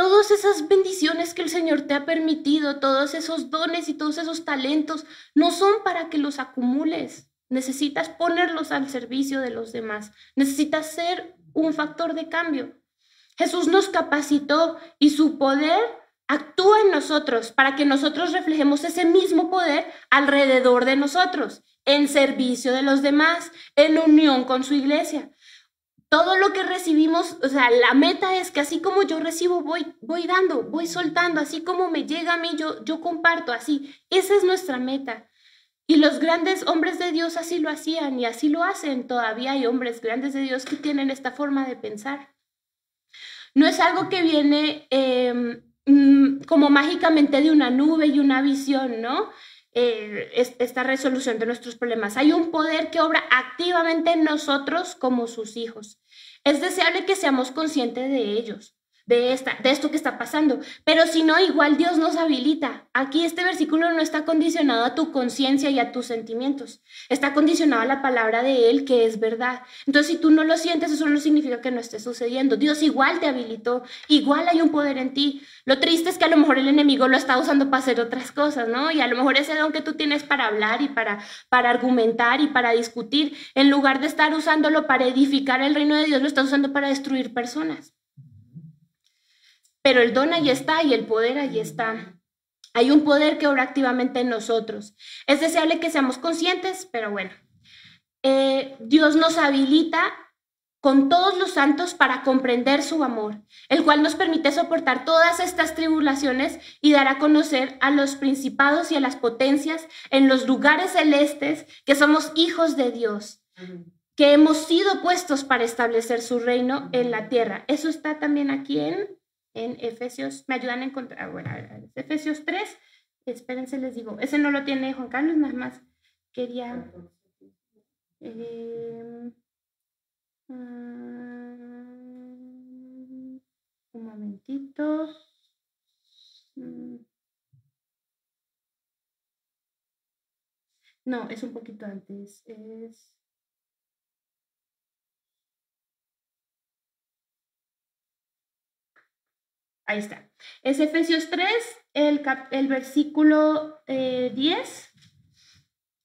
A: Todas esas bendiciones que el Señor te ha permitido, todos esos dones y todos esos talentos, no son para que los acumules. Necesitas ponerlos al servicio de los demás. Necesitas ser un factor de cambio. Jesús nos capacitó y su poder actúa en nosotros para que nosotros reflejemos ese mismo poder alrededor de nosotros, en servicio de los demás, en unión con su iglesia. Todo lo que recibimos, o sea, la meta es que así como yo recibo, voy, voy dando, voy soltando, así como me llega a mí, yo, yo comparto, así. Esa es nuestra meta. Y los grandes hombres de Dios así lo hacían y así lo hacen. Todavía hay hombres grandes de Dios que tienen esta forma de pensar. No es algo que viene em, mm, como mágicamente de una nube y una visión, ¿no? Eh, esta resolución de nuestros problemas. Hay un poder que obra activamente en nosotros como sus hijos. Es deseable que seamos conscientes de ellos de, esta, de esto que está pasando. Pero si no, igual Dios nos habilita. Aquí este versículo no está condicionado a tu conciencia y a tus sentimientos. Está condicionado a la palabra de Él, que es verdad. Entonces, si tú no lo sientes, eso no significa que no esté sucediendo. Dios igual te habilitó, igual hay un poder en ti. Lo triste es que a lo mejor el enemigo lo está usando para hacer otras cosas, ¿no? Y a lo mejor ese don que tú tienes para hablar y para, para argumentar y para discutir, en lugar de estar usándolo para edificar el reino de Dios, lo está usando para destruir personas. Pero el don ahí está y el poder ahí está. Hay un poder que obra activamente en nosotros. Es deseable que seamos conscientes, pero bueno, eh, Dios nos habilita con todos los santos para comprender su amor, el cual nos permite soportar todas estas tribulaciones y dar a conocer a los principados y a las potencias en los lugares celestes que somos hijos de Dios, que hemos sido puestos para establecer su reino en la tierra. Eso está también aquí en en Efesios, me ayudan a encontrar, bueno, Efesios 3, espérense, les digo, ese no lo tiene Juan Carlos, nada más quería... Eh, un momentito. Mm. No, es un poquito antes. Es Ahí está. Es Efesios 3, el, el versículo 10, eh,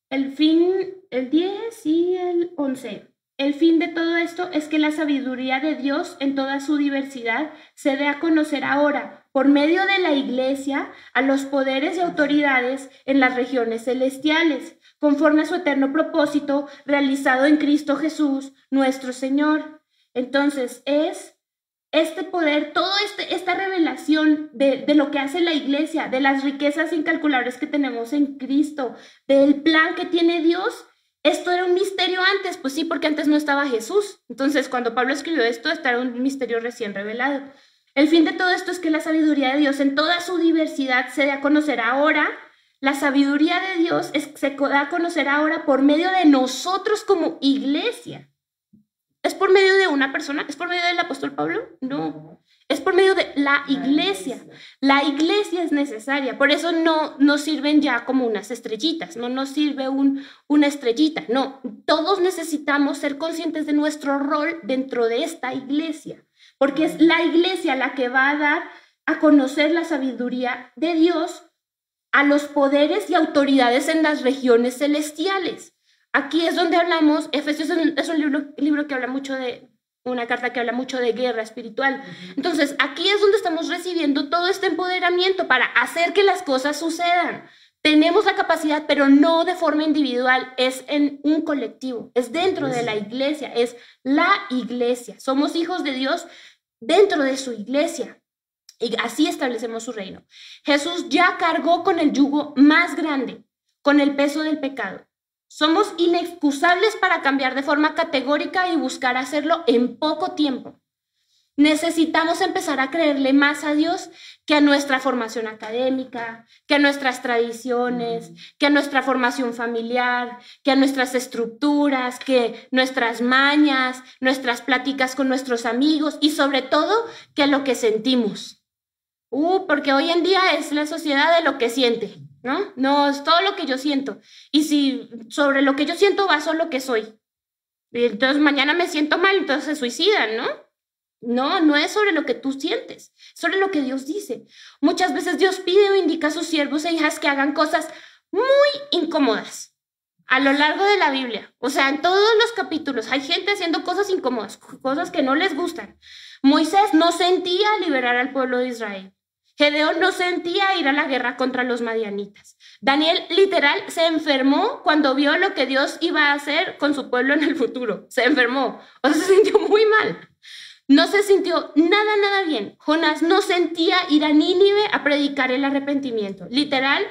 A: el fin, el 10 y el 11. El fin de todo esto es que la sabiduría de Dios en toda su diversidad se dé a conocer ahora por medio de la iglesia a los poderes y autoridades en las regiones celestiales, conforme a su eterno propósito realizado en Cristo Jesús, nuestro Señor. Entonces es este poder, toda este, esta revelación de, de, lo que hace la iglesia, de las riquezas incalculables que tenemos en Cristo, del plan que tiene Dios, esto era un misterio antes, pues sí, porque antes no estaba Jesús. Entonces, cuando Pablo escribió esto, esto era un misterio recién revelado. El fin de todo esto es que la sabiduría de Dios en toda su diversidad se dé a conocer ahora. La sabiduría de Dios es, se da a conocer ahora por medio de nosotros como iglesia. ¿Es por medio de una persona? ¿Es por medio del apóstol Pablo? No. Es por medio de la iglesia. La iglesia es necesaria. Por eso no nos sirven ya como unas estrellitas. No nos sirve un, una estrellita. No. Todos necesitamos ser conscientes de nuestro rol dentro de esta iglesia. Porque es la iglesia la que va a dar a conocer la sabiduría de Dios a los poderes y autoridades en las regiones celestiales. Aquí es donde hablamos, Efesios es un, libro, libro, que habla mucho de, una carta que habla mucho de guerra espiritual. Entonces, aquí es donde estamos recibiendo todo este empoderamiento para hacer que las cosas sucedan. Tenemos la capacidad, pero no de forma individual, es en un colectivo, es dentro de la iglesia, es la iglesia. Somos hijos de Dios dentro de su iglesia. Y así establecemos su reino. Jesús ya cargó con el yugo más grande, con el peso del pecado. Somos inexcusables para cambiar de forma categórica y buscar hacerlo en poco tiempo. Necesitamos empezar a creerle más a Dios que a nuestra formación académica, que a nuestras tradiciones, que a nuestra formación familiar, que a nuestras estructuras, que nuestras mañas, nuestras pláticas con nuestros amigos y sobre todo que a lo que sentimos. Uh, porque hoy en día es la sociedad de lo que siente, ¿no? No es todo lo que yo siento. Y si sobre lo que yo siento va solo lo que soy. Y entonces mañana me siento mal, entonces se suicidan, ¿no? No, no es sobre lo que tú sientes, sobre lo que Dios dice. Muchas veces Dios pide o indica a sus siervos e hijas que hagan cosas muy incómodas a lo largo de la Biblia. O sea, en todos los capítulos hay gente haciendo cosas incómodas, cosas que no les gustan. Moisés no sentía liberar al pueblo de Israel. Gedeón no sentía ir a la guerra contra los madianitas. Daniel literal se enfermó cuando vio lo que Dios iba a hacer con su pueblo en el futuro. Se enfermó, o sea, se sintió muy mal. No se sintió nada, nada bien. Jonás no sentía ir a Nínive a predicar el arrepentimiento. Literal,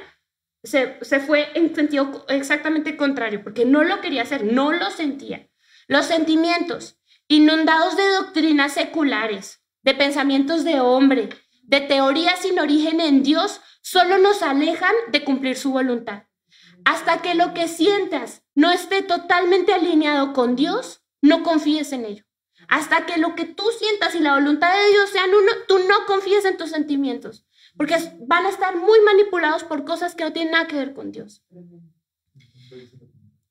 A: se, se fue en sentido exactamente contrario, porque no lo quería hacer, no lo sentía. Los sentimientos, inundados de doctrinas seculares, de pensamientos de hombre, de teorías sin origen en Dios, solo nos alejan de cumplir su voluntad. Hasta que lo que sientas no esté totalmente alineado con Dios, no confíes en ello. Hasta que lo que tú sientas y la voluntad de Dios sean uno, tú no confíes en tus sentimientos, porque van a estar muy manipulados por cosas que no tienen nada que ver con Dios.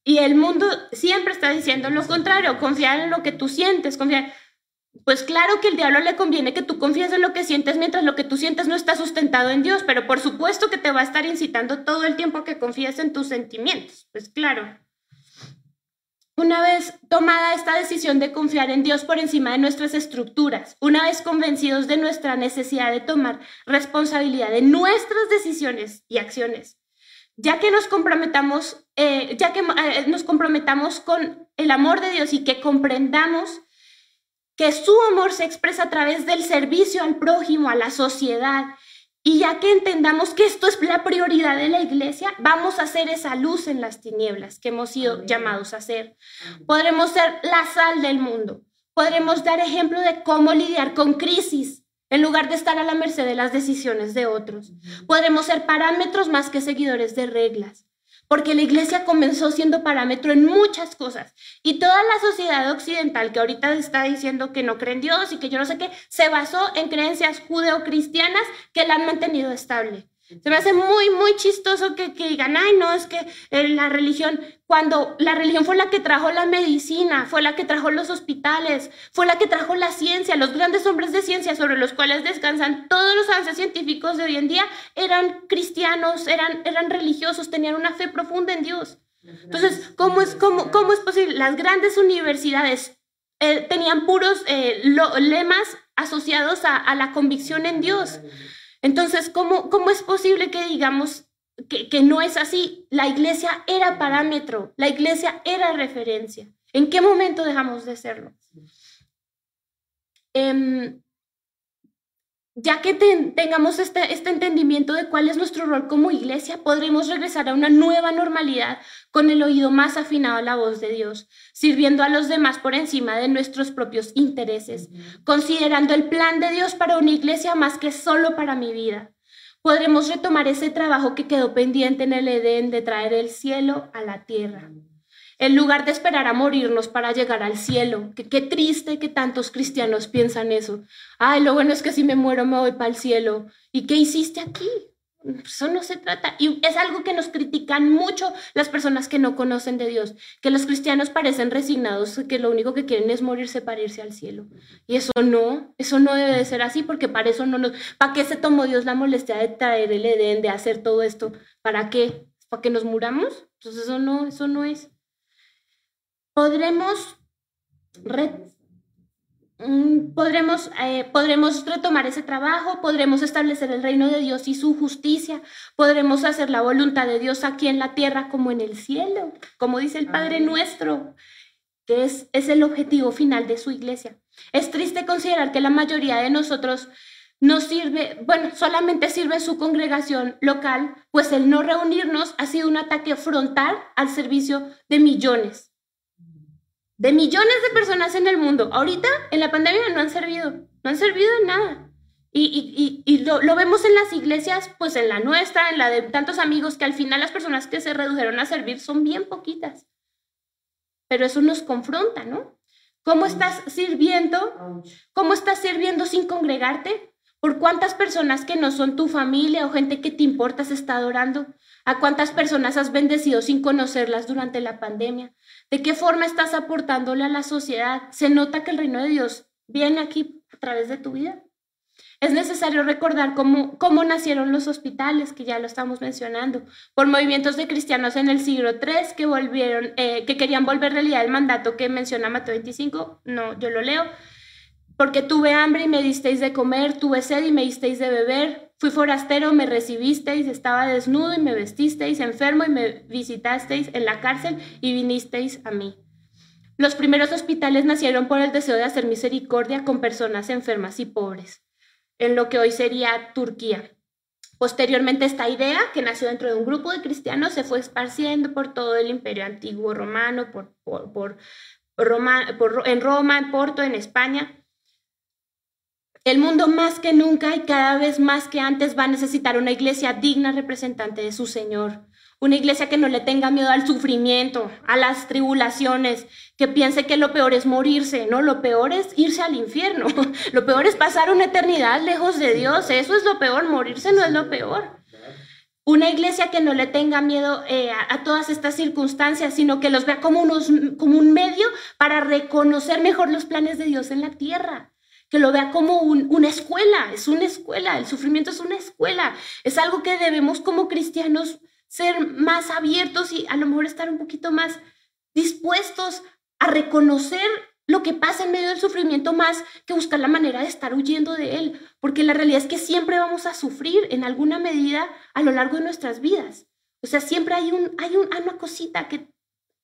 A: Y el mundo siempre está diciendo lo contrario, confiar en lo que tú sientes, confiar. Pues claro que el diablo le conviene que tú confíes en lo que sientes mientras lo que tú sientes no está sustentado en Dios, pero por supuesto que te va a estar incitando todo el tiempo que confíes en tus sentimientos. Pues claro. Una vez tomada esta decisión de confiar en Dios por encima de nuestras estructuras, una vez convencidos de nuestra necesidad de tomar responsabilidad de nuestras decisiones y acciones, ya que nos comprometamos, eh, ya que eh, nos comprometamos con el amor de Dios y que comprendamos que su amor se expresa a través del servicio al prójimo, a la sociedad y ya que entendamos que esto es la prioridad de la iglesia, vamos a hacer esa luz en las tinieblas que hemos sido llamados a hacer. Podremos ser la sal del mundo. Podremos dar ejemplo de cómo lidiar con crisis en lugar de estar a la merced de las decisiones de otros. Podremos ser parámetros más que seguidores de reglas porque la iglesia comenzó siendo parámetro en muchas cosas y toda la sociedad occidental que ahorita está diciendo que no cree en Dios y que yo no sé qué, se basó en creencias judeocristianas que la han mantenido estable. Se me hace muy, muy chistoso que, que digan, ay, no, es que eh, la religión, cuando la religión fue la que trajo la medicina, fue la que trajo los hospitales, fue la que trajo la ciencia, los grandes hombres de ciencia sobre los cuales descansan todos los avances científicos de hoy en día, eran cristianos, eran, eran religiosos, tenían una fe profunda en Dios. Entonces, ¿cómo es, cómo, cómo es posible? Las grandes universidades eh, tenían puros eh, lemas asociados a, a la convicción en Dios. Entonces, ¿cómo, cómo es posible que digamos que, que, no es así? La iglesia era parámetro, la iglesia era referencia. ¿En qué momento dejamos de serlo? Eh, ya que tengamos este, este entendimiento de cuál es nuestro rol como iglesia, podremos regresar a una nueva normalidad con el oído más afinado a la voz de Dios, sirviendo a los demás por encima de nuestros propios intereses, considerando el plan de Dios para una iglesia más que solo para mi vida. Podremos retomar ese trabajo que quedó pendiente en el Edén de traer el cielo a la tierra en lugar de esperar a morirnos para llegar al cielo. Que, qué triste que tantos cristianos piensan eso. Ay, lo bueno es que si me muero me voy para el cielo. ¿Y qué hiciste aquí? Eso no se trata. Y es algo que nos critican mucho las personas que no conocen de Dios, que los cristianos parecen resignados, que lo único que quieren es morirse para irse al cielo. Y eso no, eso no debe de ser así, porque para eso no nos... ¿Para qué se tomó Dios la molestia de traer el Edén, de hacer todo esto? ¿Para qué? ¿Para que nos muramos? Entonces eso no, eso no es podremos, mm, podremos, eh, podremos retomar ese trabajo, podremos establecer el reino de Dios y su justicia, podremos hacer la voluntad de Dios aquí en la tierra como en el cielo, como dice el Padre nuestro, que es, es el objetivo final de su iglesia. Es triste considerar que la mayoría de nosotros no sirve, bueno, solamente sirve su congregación local, pues el no reunirnos ha sido un ataque frontal al servicio de millones de millones de personas en el mundo. Ahorita, en la pandemia, no han servido. no han servido de nada. Y lo, lo, vemos en las iglesias, pues en la nuestra, en la de tantos amigos, que al final las personas que se redujeron a servir son bien poquitas. Pero eso nos confronta, ¿no? ¿Cómo estás sirviendo? ¿Cómo estás sirviendo sin congregarte? ¿Por cuántas personas que no son tu familia o gente que te importa se está adorando? ¿A cuántas personas has bendecido sin conocerlas durante la pandemia? ¿De qué forma estás aportándole a la sociedad? ¿Se nota que el reino de Dios viene aquí a través de tu vida? Es necesario recordar cómo, cómo nacieron los hospitales, que ya lo estamos mencionando, por movimientos de cristianos en el siglo III que, volvieron, eh, que querían volver realidad el mandato que menciona Mateo 25. No, yo lo leo. Porque tuve hambre y me disteis de comer, tuve sed y me disteis de beber, fui forastero, me recibisteis, estaba desnudo y me vestisteis, enfermo y me visitasteis en la cárcel y vinisteis a mí. Los primeros hospitales nacieron por el deseo de hacer misericordia con personas enfermas y pobres en lo que hoy sería Turquía. Posteriormente esta idea, que nació dentro de un grupo de cristianos, se fue esparciendo por todo el imperio antiguo romano, por, Roma, en Roma, en Porto, en España. El mundo más que nunca y cada vez más que antes va a necesitar una iglesia digna representante de su Señor, una iglesia que no le tenga miedo al sufrimiento, a las tribulaciones, que piense que lo peor es morirse, no, lo peor es irse al infierno, lo peor es pasar una eternidad lejos de Dios, eso es lo peor, morirse no es lo peor. Una iglesia que no le tenga miedo eh, a, todas estas circunstancias, sino que los vea como, unos, como un medio para reconocer mejor los planes de Dios en la tierra que lo vea como una escuela, es una escuela, el sufrimiento es una escuela, es algo que debemos como cristianos ser más abiertos y a lo mejor estar un poquito más dispuestos a reconocer lo que pasa en medio del sufrimiento más que buscar la manera de estar huyendo de él, porque la realidad es que siempre vamos a sufrir en alguna medida a lo largo de nuestras vidas. O sea, siempre hay, hay, un, una cosita que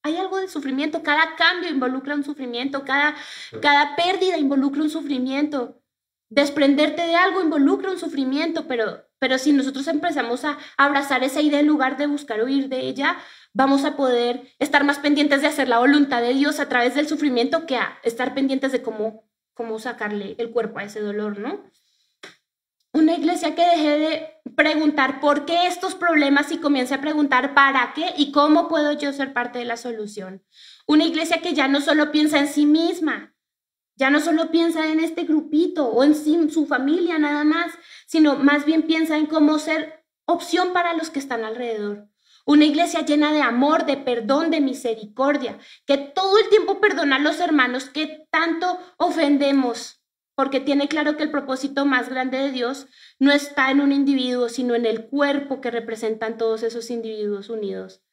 A: hay algo de sufrimiento, cada cambio involucra un sufrimiento, cada, cada pérdida involucra un sufrimiento. Desprenderte de algo involucra un sufrimiento, pero pero si nosotros empezamos a abrazar esa idea en lugar de buscar huir de ella, vamos a poder estar más pendientes de hacer la voluntad de Dios a través del sufrimiento que a estar pendientes de cómo, cómo sacarle el cuerpo a ese dolor, ¿no? Una iglesia que deje de preguntar por qué estos problemas y comience a preguntar para qué y cómo puedo yo ser parte de la solución. Una iglesia que ya no solo piensa en sí misma, ya no solo piensa en este grupito o en su familia nada más, sino más bien piensa en cómo ser opción para los que están alrededor. Una iglesia llena de amor, de perdón, de misericordia, que todo el tiempo perdona a los hermanos que tanto ofendemos, porque tiene claro que el propósito más grande de Dios no está en un individuo, sino en el cuerpo que representan todos esos individuos unidos.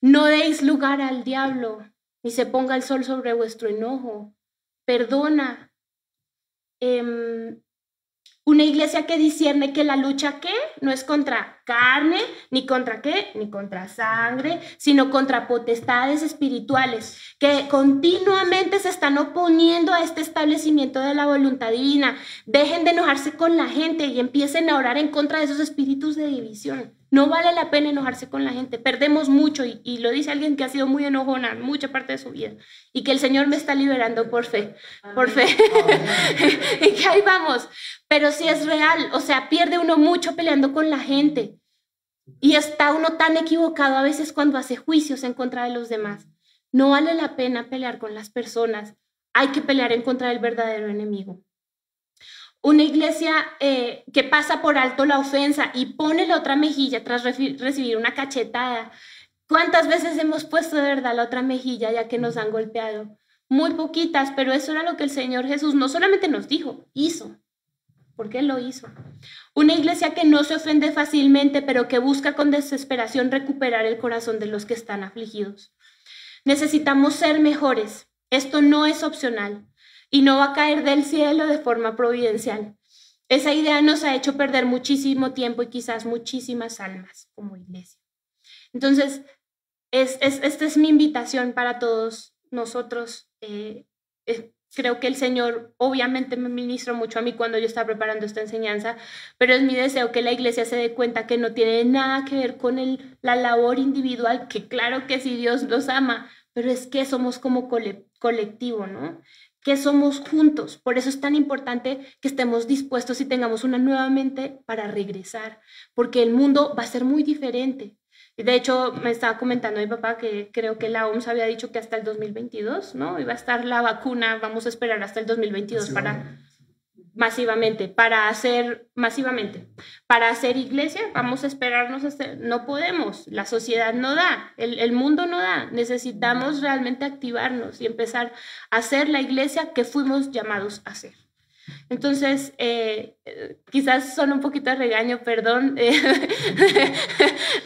A: No deis lugar al diablo, ni se ponga el sol sobre vuestro enojo perdona. Em, una iglesia que discierne que la lucha qué no es contra carne, ni contra qué, ni contra sangre, sino contra potestades espirituales que continuamente se están oponiendo a este establecimiento de la voluntad divina. Dejen de enojarse con la gente y empiecen a orar en contra de esos espíritus de división. No vale la pena enojarse con la gente. Perdemos mucho y, lo dice alguien que ha sido muy enojona mucha parte de su vida y que el Señor me está liberando por fe, por fe. y que ahí vamos. Pero si es real, o sea, pierde uno mucho peleando con la gente y está uno tan equivocado a veces cuando hace juicios en contra de los demás. No vale la pena pelear con las personas. Hay que pelear en contra del verdadero enemigo. Una iglesia eh, que pasa por alto la ofensa y pone la otra mejilla tras recibir una cachetada. ¿Cuántas veces hemos puesto de verdad la otra mejilla ya que nos han golpeado? Muy poquitas, pero eso era lo que el Señor Jesús no solamente nos dijo, hizo. Porque Él lo hizo. Una iglesia que no se ofende fácilmente, pero que busca con desesperación recuperar el corazón de los que están afligidos. Necesitamos ser mejores. Esto no es opcional y no va a caer del cielo de forma providencial. Esa idea nos ha hecho perder muchísimo tiempo y quizás muchísimas almas como iglesia. Entonces, es, esta es mi invitación para todos nosotros. Eh, creo que el Señor obviamente me ministró mucho a mí cuando yo estaba preparando esta enseñanza, pero es mi deseo que la iglesia se dé cuenta que no tiene nada que ver con el, la labor individual, que claro que sí Dios los ama, pero es que somos como colectivo, ¿no? que somos juntos. Por eso es tan importante que estemos dispuestos y tengamos una nueva mente para regresar, porque el mundo va a ser muy diferente. De hecho, me estaba comentando mi papá que creo que la OMS había dicho que hasta el 2022, ¿no? Iba a estar la vacuna, vamos a esperar hasta el 2022 para masivamente, para hacer masivamente, para hacer iglesia, vamos a esperarnos, hasta, no podemos, la sociedad no da, el, el, mundo no da, necesitamos realmente activarnos y empezar a hacer la iglesia que fuimos llamados a hacer. Entonces, eh, quizás son un poquito de regaño, perdón. Eh,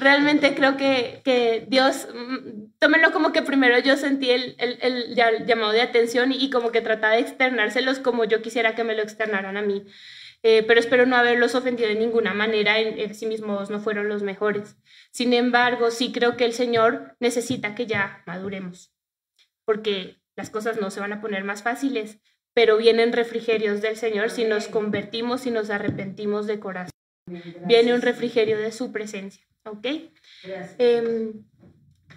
A: realmente creo que, que, Dios, mm, tómenlo como que primero yo sentí el, el, el llamado de atención y, como que trataba de externárselos como yo quisiera que me lo externaran a mí. Eh, pero espero no haberlos ofendido de ninguna manera, en, en, sí mismos no fueron los mejores. Sin embargo, sí creo que el Señor necesita que ya maduremos, porque las cosas no se van a poner más fáciles, pero vienen refrigerios del Señor si nos convertimos y nos arrepentimos de corazón. Viene un refrigerio de su presencia, ¿ok? Eh,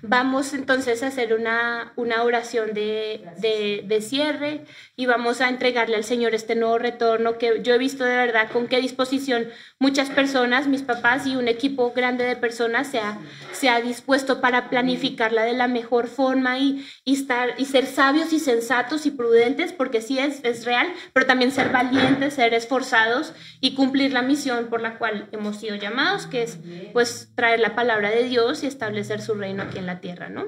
A: Vamos entonces a hacer una, una oración de, de, de, cierre y vamos a entregarle al Señor este nuevo retorno que yo he visto de verdad con qué disposición muchas personas, mis papás y un equipo grande de personas se ha, se ha dispuesto para planificarla de la mejor forma y, y, estar, y ser sabios y sensatos y prudentes, porque sí es, es real, pero también ser valientes, ser esforzados y cumplir la misión por la cual hemos sido llamados, que es pues traer la palabra de Dios y establecer su reino aquí en la tierra, ¿no?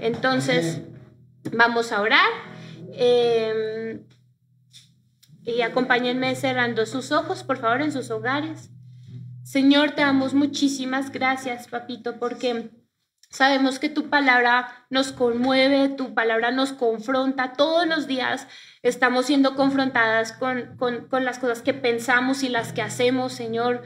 A: Entonces, vamos a orar. Eh, y acompáñenme cerrando sus ojos, por favor, en sus hogares. Señor, te damos muchísimas gracias, papito, porque sabemos que tu palabra nos conmueve, tu palabra nos confronta. Todos los días estamos siendo confrontadas con, con, con las cosas que pensamos y las que hacemos, Señor.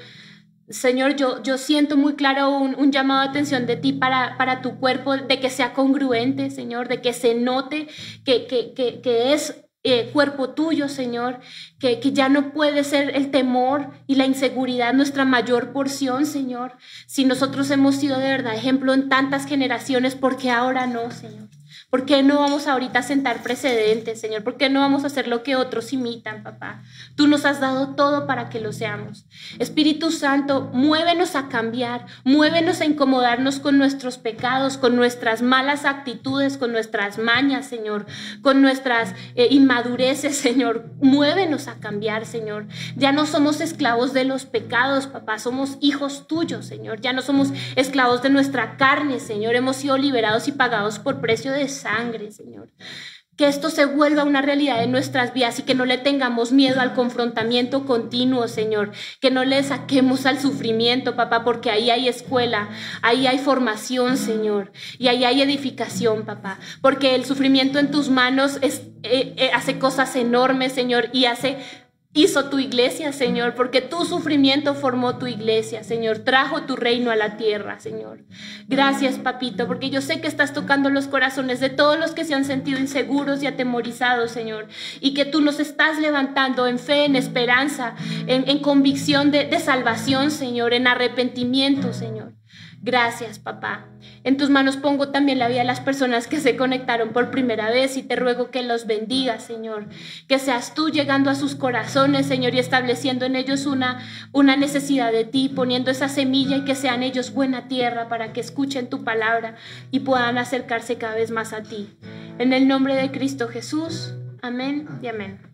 A: Señor, yo, yo siento muy claro un, llamado de atención de ti para, para tu cuerpo, de que sea congruente, Señor, de que se note que, que, que, es eh, cuerpo tuyo, Señor, que, que ya no puede ser el temor y la inseguridad nuestra mayor porción, Señor. Si nosotros hemos sido de verdad ejemplo en tantas generaciones, ¿por qué ahora no, Señor? ¿Por qué no vamos ahorita a sentar precedentes, Señor? ¿Por qué no vamos a hacer lo que otros imitan, papá? Tú nos has dado todo para que lo seamos. Espíritu Santo, muévenos a cambiar, muévenos a incomodarnos con nuestros pecados, con nuestras malas actitudes, con nuestras mañas, Señor, con nuestras eh, inmadureces, Señor. Muévenos a cambiar, Señor. Ya no somos esclavos de los pecados, papá, somos hijos tuyos, Señor. Ya no somos esclavos de nuestra carne, Señor. Hemos sido liberados y pagados por precio de sangre, Señor. Que esto se vuelva una realidad en nuestras vidas y que no le tengamos miedo al confrontamiento continuo, Señor. Que no le saquemos al sufrimiento, papá, porque ahí hay escuela, ahí hay formación, Señor. Y ahí hay edificación, papá. Porque el sufrimiento en tus manos eh, eh, hace cosas enormes, Señor, y hace hizo tu iglesia, Señor, porque tu sufrimiento formó tu iglesia, Señor, trajo tu reino a la tierra, Señor. Gracias, papito, porque yo sé que estás tocando los corazones de todos los que se han sentido inseguros y atemorizados, Señor, y que tú nos estás levantando en fe, en esperanza, en, en convicción de, de salvación, Señor, en arrepentimiento, Señor. Gracias, papá. En tus manos pongo también la vida de las personas que se conectaron por primera vez y te ruego que los bendigas, Señor. Que seas tú llegando a sus corazones, Señor, y estableciendo en ellos una, una necesidad de ti, poniendo esa semilla y que sean ellos buena tierra para que escuchen tu palabra y puedan acercarse cada vez más a ti. En el nombre de Cristo Jesús. Amén y amén.